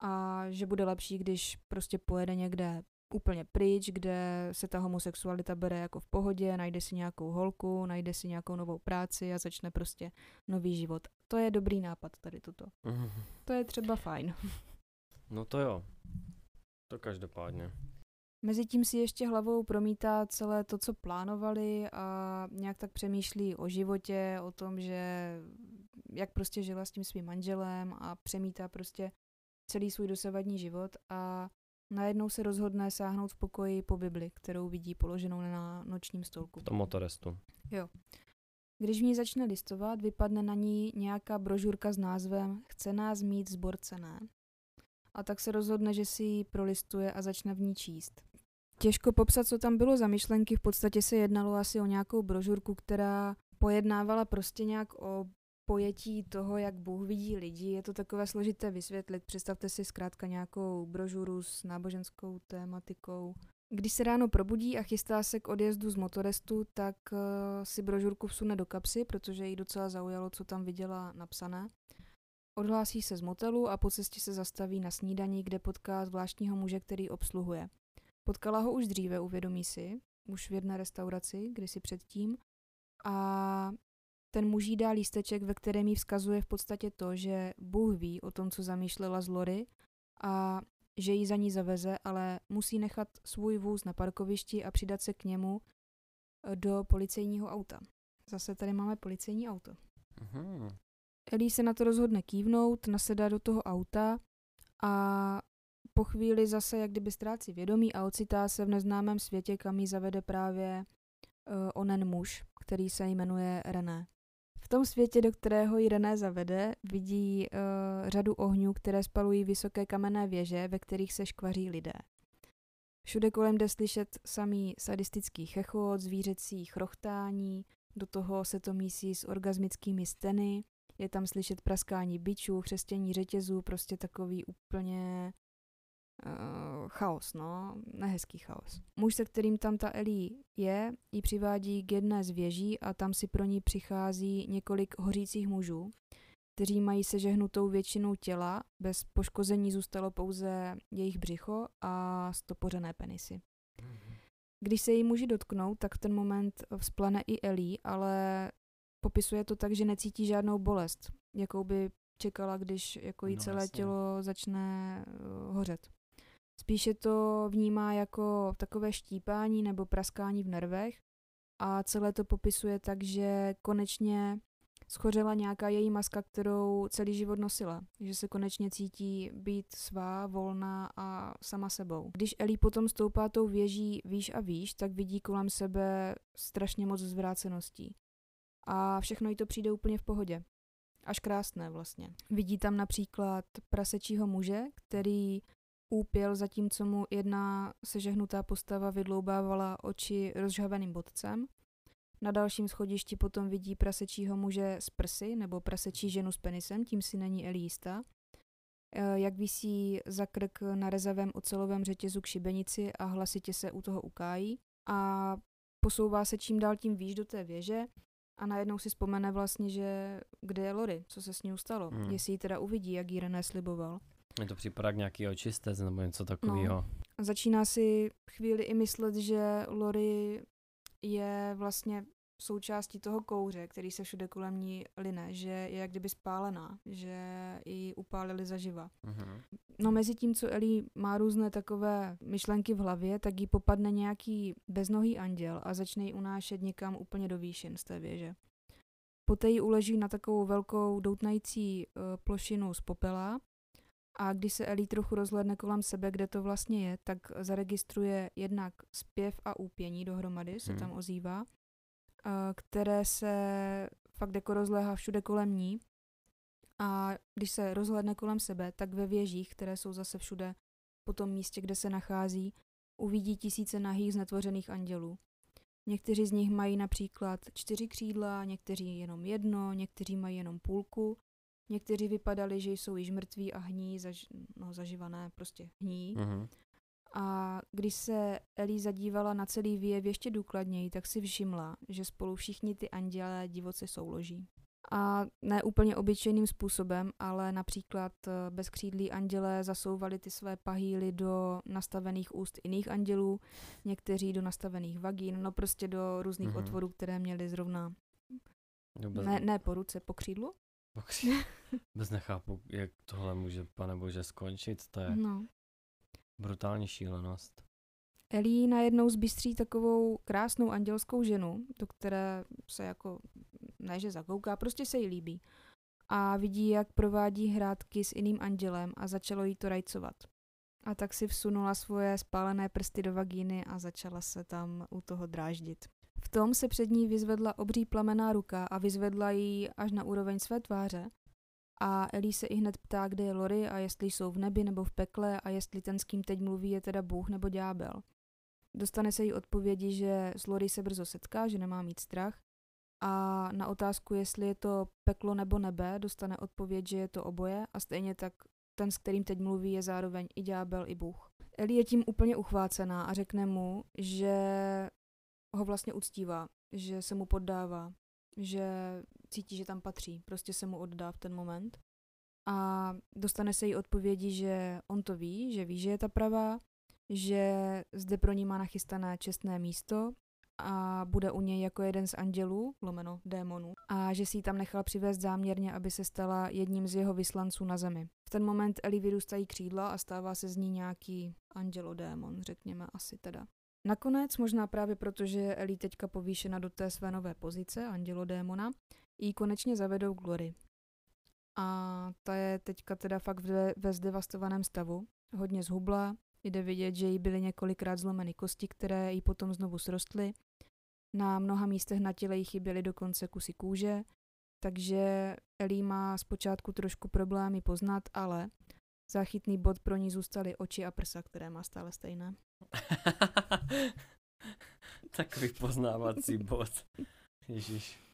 a že bude lepší, když prostě pojede někde úplně pryč, kde se ta homosexualita bere jako v pohodě, najde si nějakou holku, najde si nějakou novou práci a začne prostě nový život. To je dobrý nápad tady toto. Mm. To je třeba fajn. No to jo. To každopádně. Mezitím si ještě hlavou promítá celé to, co plánovali a nějak tak přemýšlí o životě, o tom, že jak prostě žila s tím svým manželem a přemítá prostě celý svůj dosavadní život a najednou se rozhodne sáhnout v pokoji po Bibli, kterou vidí položenou na nočním stolku. V tom motorestu. Jo. Když v ní začne listovat, vypadne na ní nějaká brožurka s názvem Chce nás mít zborcené. A tak se rozhodne, že si ji prolistuje a začne v ní číst. Těžko popsat, co tam bylo za myšlenky, v podstatě se jednalo asi o nějakou brožurku, která pojednávala prostě nějak o pojetí toho, jak Bůh vidí lidi. Je to takové složité vysvětlit. Představte si zkrátka nějakou brožuru s náboženskou tématikou. Když se ráno probudí a chystá se k odjezdu z motorestu, tak uh, si brožurku vsune do kapsy, protože jí docela zaujalo, co tam viděla napsané. Odhlásí se z motelu a po cestě se zastaví na snídaní, kde potká zvláštního muže, který obsluhuje. Potkala ho už dříve, uvědomí si, už v jedné restauraci, kdysi předtím, a ten muž jí dá lísteček, ve kterém jí vzkazuje v podstatě to, že Bůh ví o tom, co zamýšlela z Lory a že ji za ní zaveze, ale musí nechat svůj vůz na parkovišti a přidat se k němu eh, do policejního auta. Zase tady máme policejní auto. Mhm. Ellie se na to rozhodne kývnout, nasedá do toho auta a po chvíli zase jak kdyby ztrácí vědomí a ocitá se v neznámém světě, kam jí zavede právě uh, onen muž, který se jmenuje René. V tom světě, do kterého ji René zavede, vidí uh, řadu ohňů, které spalují vysoké kamenné věže, ve kterých se škvaří lidé. Všude kolem jde slyšet samý sadistický chechot, zvířecí chrochtání, do toho se to mísí s orgasmickými steny, je tam slyšet praskání bičů, chřestění řetězů, prostě takový úplně uh, chaos, no, nehezký chaos. Muž, se kterým tam ta Ellie je, ji přivádí k jedné z věží a tam si pro ní přichází několik hořících mužů, kteří mají sežehnutou většinou těla, bez poškození zůstalo pouze jejich břicho a stopořené penisy. Když se jí muži dotknou, tak v ten moment vzplane i Ellie, ale popisuje to tak, že necítí žádnou bolest, jakou by čekala, když jako jí No, celé jasně. tělo začne uh, hořet. Spíše to vnímá jako takové štípání nebo praskání v nervech a celé to popisuje tak, že konečně schořela nějaká její maska, kterou celý život nosila. Že se konečně cítí být svá, volná a sama sebou. Když Ellie potom stoupá tou věží výš a výš, tak vidí kolem sebe strašně moc zvráceností. A všechno jí to přijde úplně v pohodě. Až krásné vlastně. Vidí tam například prasečího muže, který úpěl, zatímco mu jedna sežehnutá postava vydloubávala oči rozžhaveným bodcem. Na dalším schodišti potom vidí prasečího muže z prsy nebo prasečí ženu s penisem, tím si není jistá. E, Jak visí za krk na rezavém ocelovém řetězu k šibenici a hlasitě se u toho ukájí. A posouvá se čím dál tím výš do té věže a najednou si vzpomene vlastně, že kde je Lori, co se s ní stalo, Hmm. jestli ji teda uvidí, jak ji René sliboval. Je to připadá jak nějaký očistec nebo něco takového. A začíná si chvíli i myslet, že Lori je vlastně součástí toho kouře, který se všude kolem ní line, že je jak kdyby spálená, že ji upálili zaživa. Mhm. No mezi tím, co Ellie má různé takové myšlenky v hlavě, tak jí popadne nějaký beznohý anděl a začne ji unášet někam úplně do výšin z té věže. Poté ji uleží na takovou velkou doutnající uh, plošinu z popela a když se Ellie trochu rozhledne kolem sebe, kde to vlastně je, tak zaregistruje jednak zpěv a úpění dohromady, se Hmm. tam ozývá, uh, které se fakt jako rozléhá všude kolem ní. A když se rozhledne kolem sebe, tak ve věžích, které jsou zase všude po tom místě, kde se nachází, uvidí tisíce nahých znetvořených andělů. Někteří z nich mají například čtyři křídla, někteří jenom jedno, někteří mají jenom půlku, někteří vypadali, že jsou již mrtví a hní, zaž, no, zaživané, prostě hní. Mhm. A když se Ellie zadívala na celý výjev ještě důkladněji, tak si všimla, že spolu všichni ty andělé divoce souloží. A ne úplně obyčejným způsobem, ale například eh, bezkřídlí andělé zasouvali ty své pahýly do nastavených úst jiných andělů, někteří do nastavených vagín, no prostě do různých Mhm. otvorů, které měly zrovna, ne, ne po ruce, po křídlu. Vůbec nechápu, jak tohle může, pane bože, skončit. To je No. brutální šílenost. Ellie najednou zbystří takovou krásnou andělskou ženu, do které se jako, ne že zakouká, prostě se jí líbí. A vidí, jak provádí hrátky s jiným andělem a začalo jí to rajcovat. A tak si vsunula svoje spálené prsty do vagíny a začala se tam u toho dráždit. V tom se před ní vyzvedla obří plamená ruka a vyzvedla ji až na úroveň své tváře. A Ellie se i hned ptá, kde je Lori a jestli jsou v nebi nebo v pekle a jestli ten, s kým teď mluví, je teda Bůh nebo ďábel. Dostane se jí odpovědi, že s Lori se brzo setká, že nemá mít strach. A na otázku, jestli je to peklo nebo nebe, dostane odpověď, že je to oboje a stejně tak ten, s kterým teď mluví, je zároveň i ďábel, i Bůh. Ellie je tím úplně uchvácená a řekne mu, že ho vlastně uctívá, že se mu poddává, že cítí, že tam patří, prostě se mu oddá v ten moment. A dostane se jí odpovědi, že on to ví, že ví, že je ta pravá, že zde pro ní má nachystané čestné místo a bude u něj jako jeden z andělů, lomeno démonů, a že si ji tam nechal přivést záměrně, aby se stala jedním z jeho vyslanců na zemi. V ten moment Eli vyrůstají křídla a stává se z ní nějaký andělodémon, řekněme asi teda. Nakonec, možná právě proto, že je Eli teďka povýšena do té své nové pozice, andělodémona, jí konečně zavedou Glory. A ta je teďka teda fakt ve, ve zdevastovaném stavu, hodně zhubla, jde vidět, že jí byly několikrát zlomeny kosti, které jí potom znovu srostly. Na mnoha místech na těle jí chyběly dokonce kusy kůže, takže Ellie má zpočátku trošku problémy poznat, ale záchytný bod pro ní zůstaly oči a prsa, které má stále stejné. Takový poznávací bod. Ježíš.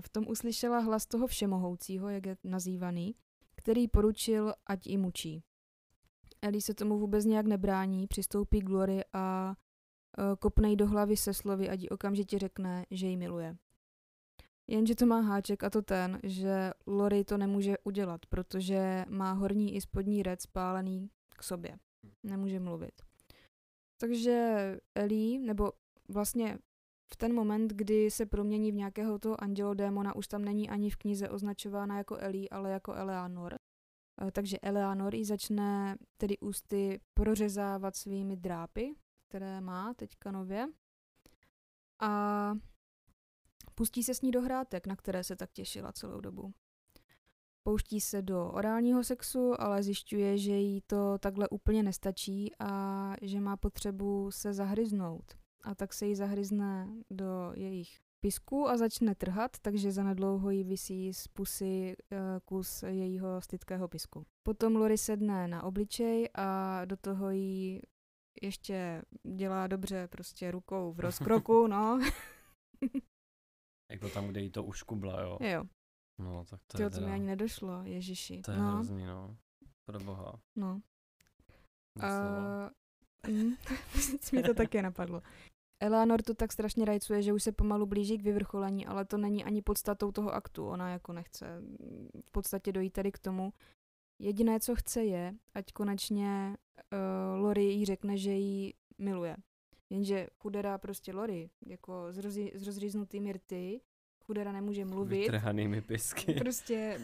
V tom uslyšela hlas toho všemohoucího, jak je nazývaný, který poručil, ať i mučí. Ellie se tomu vůbec nějak nebrání, přistoupí k Glory a e, kopne jí do hlavy se slovy, ať jí okamžitě řekne, že ji miluje. Jenže to má háček a to ten, že Lori to nemůže udělat, protože má horní i spodní red spálený k sobě. Nemůže mluvit. Takže Ellie, nebo vlastně v ten moment, kdy se promění v nějakého toho andělodémona, už tam není ani v knize označována jako Ellie, ale jako Eleanor. Eh, takže Eleanor ji začne tedy ústy prořezávat svými drápy, které má teďka nově. A pustí se s ní do hrátek, na které se tak těšila celou dobu. Pouští se do orálního sexu, ale zjišťuje, že jí to takhle úplně nestačí a že má potřebu se zahryznout. A tak se jí zahryzne do jejich pisku a začne trhat, takže zanedlouho jí visí z pusy uh, kus jejího stytkého pisku. Potom Lori sedne na obličej a do toho jí ještě dělá dobře prostě rukou v rozkroku, no. jako tam, kde jí to uškubla, jo. Jo. No, tak to Tyjo, je to teda, mi ani nedošlo, ježiši. to je no. hrozný, no. Pro boha. No. Doslova. Uh, mm, mi to také napadlo. Eleanor to tak strašně rajcuje, že už se pomalu blíží k vyvrcholení, ale to není ani podstatou toho aktu. Ona jako nechce v podstatě dojít tady k tomu. Jediné, co chce je, ať konečně uh, Lori jí řekne, že ji miluje. Jenže chudera prostě Lori, jako s, rozří, s rozříznutými rty, chudera nemůže mluvit. Vytrhanými pisky. Prostě,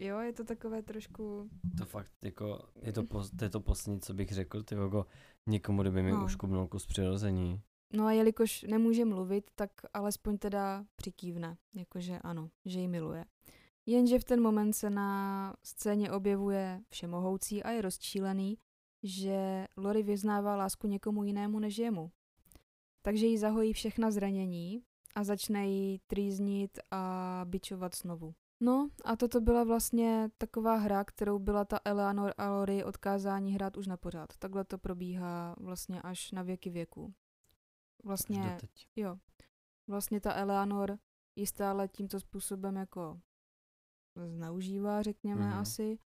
jo, je to takové trošku... To fakt, jako, je to, pos, to je to poslední, co bych řekl, ty jako někomu, kdyby mi No. uškubnul kus přirození. No a jelikož nemůže mluvit, tak alespoň teda přikývne, jakože ano, že ji miluje. Jenže v ten moment se na scéně objevuje všemohoucí a je rozčílený, že Lori vyznává lásku někomu jinému než jemu. Takže jí zahojí všechna zranění a začne jí trýznit a bičovat znovu. No a toto byla vlastně taková hra, kterou byla ta Eleanor a Lori odkázání hrát už na pořád. Takhle to probíhá vlastně až na věky věků. Až Vlastně. Jo. Vlastně ta Eleanor ji stále tímto způsobem jako zneužívá, řekněme Mhm. asi.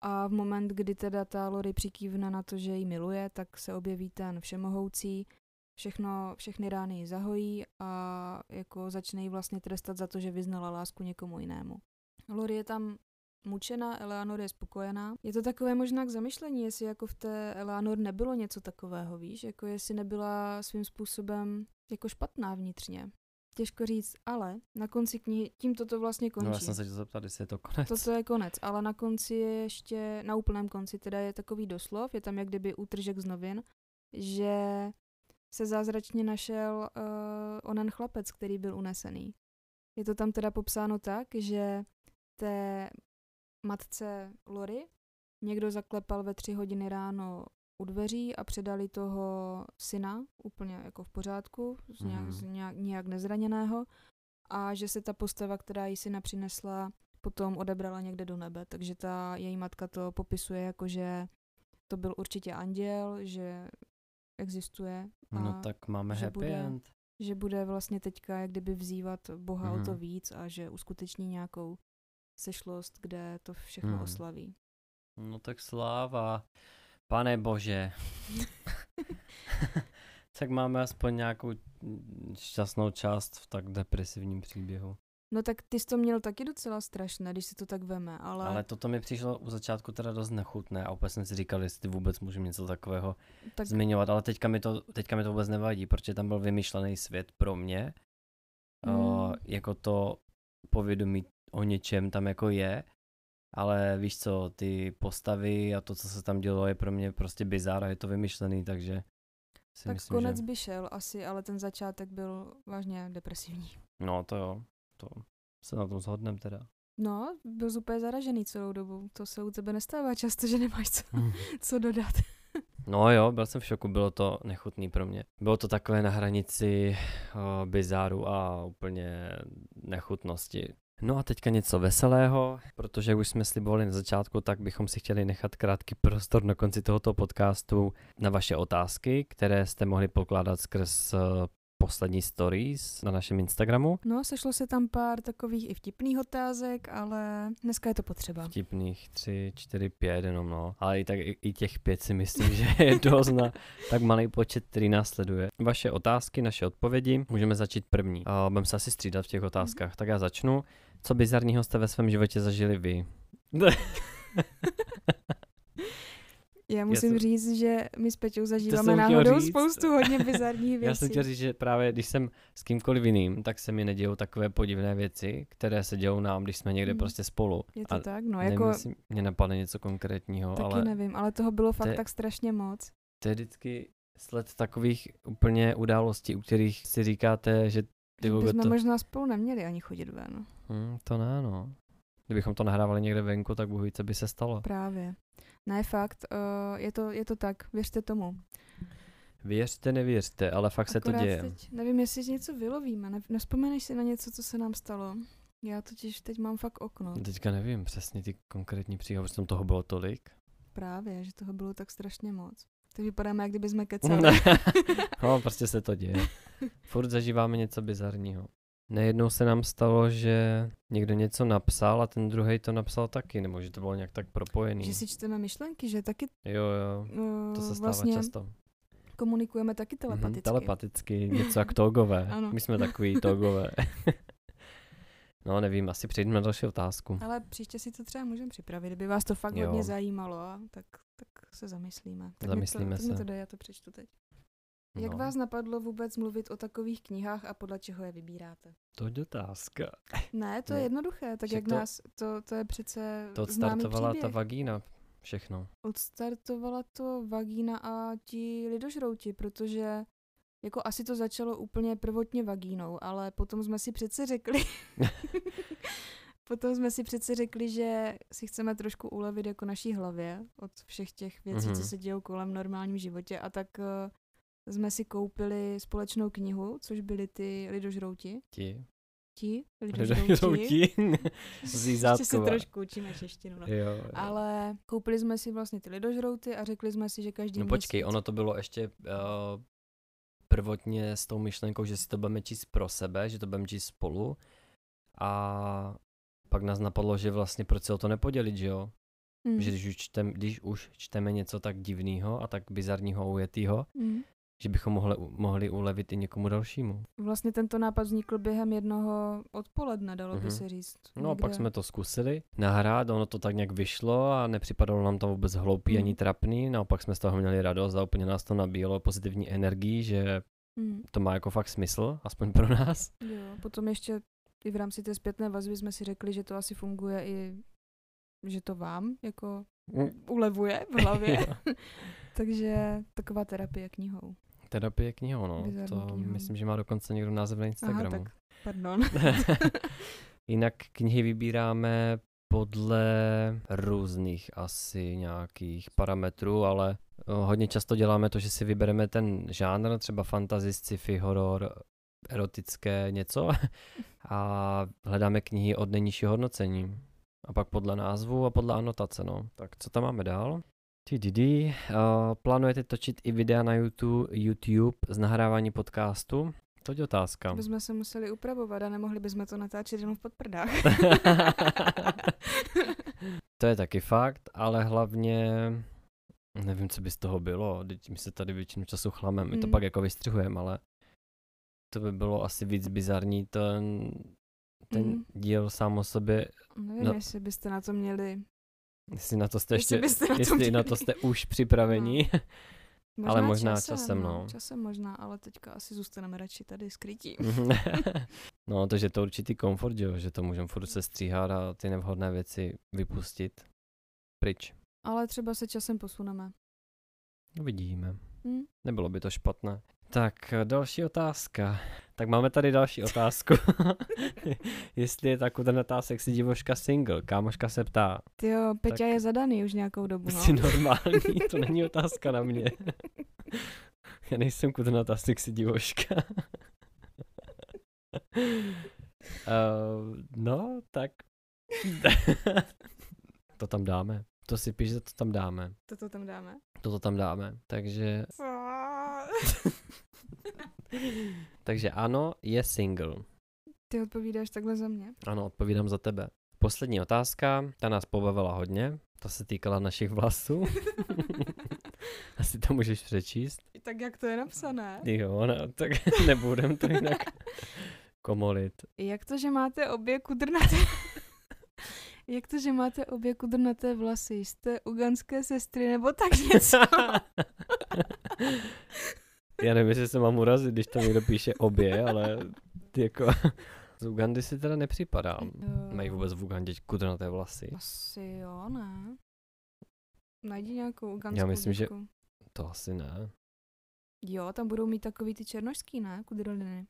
A v moment, kdy teda ta Lori přikývne na to, že ji miluje, tak se objeví ten všemohoucí, všechno, všechny rány ji zahojí a jako začne ji vlastně trestat za to, že vyznala lásku někomu jinému. Lori je tam mučená, Eleanor je spokojená. Je to takové možná k zamyšlení, jestli jako v té Eleanor nebylo něco takového, víš, jako jestli nebyla svým způsobem jako špatná vnitřně. Těžko říct, ale na konci knihy, tímto to vlastně končí. No já jsem se tě zeptat, jestli je to konec. Toto je konec, ale na konci je ještě, na úplném konci teda je takový doslov, je tam jak kdyby útržek z novin že se zázračně našel uh, onen chlapec, který byl unesený. Je to tam teda popsáno tak, že té matce Lory někdo zaklepal ve tři hodiny ráno u dveří a předali toho syna úplně jako v pořádku, z nějak, Mhm. z nějak, nějak nezraněného a že se ta postava, která jí syna přinesla, potom odebrala někde do nebe. Takže ta její matka to popisuje jako, že to byl určitě anděl, že existuje a No tak máme že happy bude- end. že bude vlastně teďka jak kdyby vzývat Boha o to Mhm. víc a že uskuteční nějakou sešlost, kde to všechno Mhm. oslaví. No tak sláva. Pane bože. tak máme aspoň nějakou mm, šťastnou část v tak depresivním příběhu. No tak ty jsi to měl taky docela strašné, když si to tak veme, ale, Ale toto mi přišlo u začátku teda dost nechutné a úplně jsem si říkal, jestli vůbec můžu něco takového tak zmiňovat, ale teďka mi, to, teďka mi to vůbec nevadí, protože tam byl vymyšlený svět pro mě. Mm. O, jako to povědomí o něčem tam jako je, ale víš co, ty postavy a to, co se tam dělo, je pro mě prostě bizár a je to vymyšlený, takže si tak myslím, konec že... by šel asi, ale ten začátek byl vážně depresivní. No to jo, to se na tom shodneme teda. No, byl úplně zaražený celou dobu. To se u tebe nestává často, že nemáš co, co dodat. No jo, byl jsem v šoku, bylo to nechutný pro mě. Bylo to takové na hranici o, bizáru a úplně nechutnosti. No a teďka něco veselého, protože už jsme slibovali na začátku, tak bychom si chtěli nechat krátký prostor na konci tohoto podcastu na vaše otázky, které jste mohli pokládat skrz eh, poslední stories na našem Instagramu. No, sešlo se tam pár takových i vtipných otázek, ale dneska je to potřeba. Vtipných 3, 4, 5 jenom no. Ale i tak i, i těch pět si myslím, že je dost na tak malý počet, který následuje. Vaše otázky, naše odpovědi, můžeme začít první. Uh, budeme se asi střídat v těch otázkách. Tak já začnu. Co bizarního jste ve svém životě zažili vy? Já musím jsem- říct, že my s Peťou zažíváme náhodou říct. spoustu hodně bizarních věcí. Já jsem chtěl říct, že právě když jsem s kýmkoliv jiným, tak se mi nedějou takové podivné věci, které se dějou nám, když jsme někde Mhm. prostě spolu. Je to A tak? No, Nevím, jako jestli mě napadne něco konkrétního, taky ale nevím, ale toho bylo fakt je- tak strašně moc. to je vždycky sled takových úplně událostí, u kterých si říkáte, že ty Že vůbec bychom to... možná spolu neměli ani chodit ven. Hmm, to ne, no. Kdybychom to nahrávali někde venku, tak bohu co by se stalo. Právě. Ne, fakt, uh, je, to, je to tak, věřte tomu. Věřte, nevěřte, ale fakt se to Akorát děje. Teď nevím, jestli něco vylovíme. Ne, nespomeneš si na něco, co se nám stalo? Já totiž teď mám fakt okno. Teďka nevím přesně ty konkrétní příhody, protože tam toho bylo tolik. Právě, že toho bylo tak strašně moc. Tak vypadáme, jak kdyby jsme kecali. no, prostě se to děje. Furt zažíváme něco bizarního. Nejednou se nám stalo, že někdo něco napsal a ten druhý to napsal taky, nebo že to bylo nějak tak propojený. že si čteme myšlenky, že taky Jo, jo, uh, to se stává vlastně často. komunikujeme taky Mhm, telepaticky. telepaticky, něco jak togové. Ano. My jsme takový togové. no, nevím, asi přejdeme na další otázku. Ale příště si to třeba můžeme připravit, kdyby vás to fakt Jo. hodně zajímalo, tak, tak se zamyslíme. Tak Zamyslíme to, tak mi se. to dej, já to přečtu teď. Jak no, vás napadlo vůbec mluvit o takových knihách a podle čeho je vybíráte? To je otázka. Ne, to Ne. je jednoduché, tak Že jak to- nás, to, to je přece To odstartovala ta vagína, všechno. Odstartovala to vagína a ti lidožrouti, protože jako asi to začalo úplně prvotně vagínou, ale potom jsme si přece řekli, potom jsme si přece řekli, že si chceme trošku ulevit jako naší hlavě od všech těch věcí, Mhm. co se dějou kolem v normálním životě a tak eh, jsme si koupili společnou knihu, což byly ty lidožrouti. Ti. Ti Lidožrouti. lidožrouti. Ještě se trošku učíme češtinu. No. Jo, jo. Ale koupili jsme si vlastně ty lidožrouty a řekli jsme si, že každý No počkej, měsíc... ono to bylo ještě uh, prvotně s tou myšlenkou, že si to budeme číst pro sebe, že to budeme číst spolu a pak nás napadlo, že vlastně proč se o to nepodělit, že jo? Mm. Že když už, čtem, když už čteme něco tak divného a tak bizarního a ujetýho, Mm. Že bychom mohli, mohli ulevit i někomu dalšímu. Vlastně tento nápad vznikl během jednoho odpoledne, dalo by Mhm. se říct. No a Někde- pak jsme to zkusili nahrát, ono to tak nějak vyšlo a nepřipadalo nám to vůbec hloupý Mhm. ani trapný, naopak jsme z toho měli radost a úplně nás to nabíjelo pozitivní energii, že Mm. to má jako fakt smysl, aspoň pro nás. Jo, potom ještě i v rámci té zpětné vazby jsme si řekli, že to asi funguje i že to vám jako Mm. ulevuje v hlavě. Takže taková terapie knihou. Terapie knihou, no. Bizarní To knihou. myslím, že má dokonce někdo název na Instagramu. Aha, tak pardon. Jinak knihy vybíráme podle různých asi nějakých parametrů, ale eh, hodně často děláme to, že si vybereme ten žánr, třeba fantasy, sci-fi, horor, erotické něco a hledáme knihy od nejnižšího hodnocení. A pak podle názvu a podle anotace, no. Tak co tam máme dál? TDD. Uh, plánujete točit i videa na YouTube, YouTube z nahrávání podcastu? To je otázka. Bychom se museli upravovat a nemohli bychom to natáčet jenom v podprdách. to je taky fakt, ale hlavně nevím, co by z toho bylo. Teď my se tady většinu času chlamem, my to Mm. pak jako vystřihujeme, ale to by bylo asi víc bizarní ten, ten Mm. díl sám o sobě, Nevím, No. jestli byste na to měli. Jestli na to jste Jestli ještě, na to jestli na to jste už připraveni. Ale možná časem, no. Časem možná, ale teďka asi zůstaneme radši tady skrytí. no, to, že to určitý komfort, že, jo, že to můžeme furt se stříhat a ty nevhodné věci vypustit pryč. ale třeba se časem posuneme. Uvidíme. Hm? Nebylo by to špatné. Tak další otázka. Tak máme tady další otázku. Jestli je ta kudrnatá sexy divoška single. Kámoška se ptá. Tyjo, Peťa Tak- je zadaný už nějakou dobu, no. Jsi normální? To není otázka na mě. Já nejsem kudrnatá sexy divoška. uh, no, tak. to tam dáme. To si píš, že to tam dáme. Toto tam dáme. Toto tam dáme. Takže, takže ano, je single. Ty odpovídáš takhle za mě. Ano, odpovídám za tebe. Poslední otázka, ta nás pobavila hodně. Ta se týkala našich vlasů. Asi to můžeš přečíst. tak jak to je napsané? Jo, no, tak nebudem to jinak komolit. Jak to, že máte obě kudrnaté... Jak to, že máte obě kudrnaté vlasy? Jste uganské sestry nebo tak něco? Já nevím, jestli se mám urazit, když tam někdo píše obě, ale ty jako z Ugandy si teda nepřipadám. Jo. Mají vůbec v Ugandě kudrnaté vlasy. Asi jo, ne. Najdi nějakou uganskou Já myslím, že- dívku. To asi ne. Jo, tam budou mít takový ty černošský, ne? Kudrliny.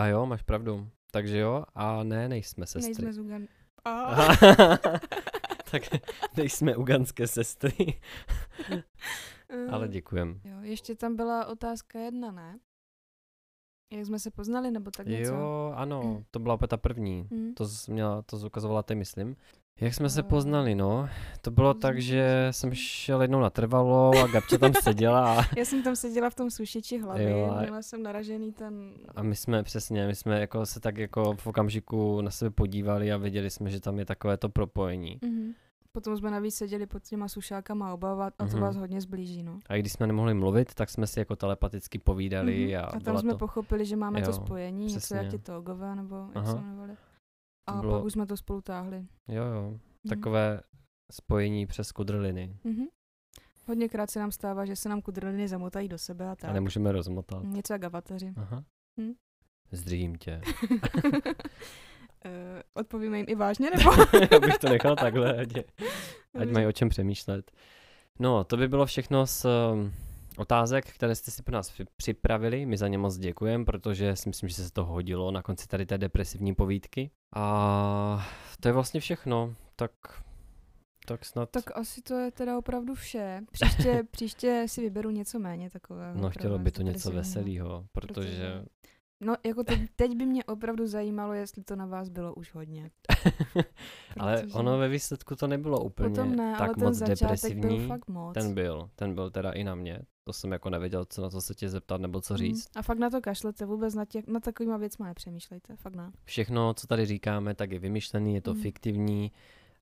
A jo, máš pravdu. Takže jo, a ne, nejsme sestry. Nejsme z Ugandy. A. Tak nejsme uganské sestry, ale děkujem. Jo, ještě tam byla otázka jedna, ne? Jak jsme se poznali, nebo tak něco? Jo, ano, to byla opět ta první. Hm. To jsi měla, to jsi ukazovala ty, myslím. Jak jsme se Eh, poznali, no? To bylo tak, že jsem šel jednou na trvalo a Gabča tam seděla a, Já jsem tam seděla v tom sušiči hlavy, Jo, a- měla jsem naražený ten... a my jsme přesně, my jsme jako se tak jako v okamžiku na sebe podívali a věděli jsme, že tam je takové to propojení. Mhm. Potom jsme navíc seděli pod těma sušákama oba a to Mhm. vás hodně zblíží, no. A i když jsme nemohli mluvit, tak jsme si jako telepaticky povídali Mhm. a, a tam jsme to... pochopili, že máme Jo, to spojení, něco přesně. jak ti togové, nebo jak Aha. se jmenovali. A bylo- pak už jsme to spolu táhli. Jo, jo, Mhm. takové spojení přes kudrliny. Mhm. Hodněkrát se nám stává, že se nám kudrliny zamotají do sebe a tak. A nemůžeme rozmotat. Něco jak avataři. Aha. Hm. Zdrím tě. Eh, Odpovíme jim i vážně, nebo? Já bych to nechal takhle, ať, je- ať mají o čem přemýšlet. No, to by bylo všechno um, otázek, které jste si pro nás při- připravili. My za ně moc děkujeme, protože si myslím, že se to hodilo na konci tady té depresivní povídky. A to je vlastně všechno. Tak, tak snad... Tak asi to je teda opravdu vše. Příště, příště si vyberu něco méně takového. no, chtělo by to něco veselého, protože... No, jako teď, teď by mě opravdu zajímalo, jestli to na vás bylo už hodně. ale Protože- ono ve výsledku to nebylo úplně Potom ne, tak ale ten moc začátek depresivní. byl fakt moc. Ten byl, ten byl teda i na mě. To jsem jako nevěděl, co na to se tě zeptat nebo co Mhm. říct. A fakt na to kašlete, vůbec na, těch, na takovýma věcma nepřemýšlejte, fakt ne. Všechno, co tady říkáme, tak je vymyšlený, je to Mhm. fiktivní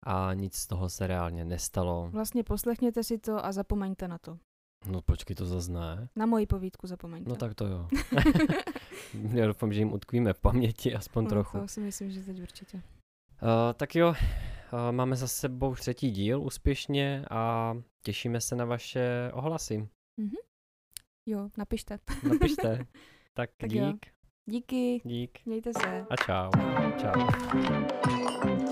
a nic z toho se reálně nestalo. Vlastně poslechněte si to a zapomeňte na to. No počkej, to zase ne. Na moji povídku zapomeňte. No tak to jo. Já doufám, že jim utkvíme v paměti aspoň No, trochu. To si myslím, že teď určitě. Uh, tak jo, uh, máme za sebou třetí díl úspěšně a těšíme se na vaše ohlasy. Mhm. Jo, napište. Napište. Tak, Tak jo. dík, Díky, dík mějte se. a čau. Čau. Čau.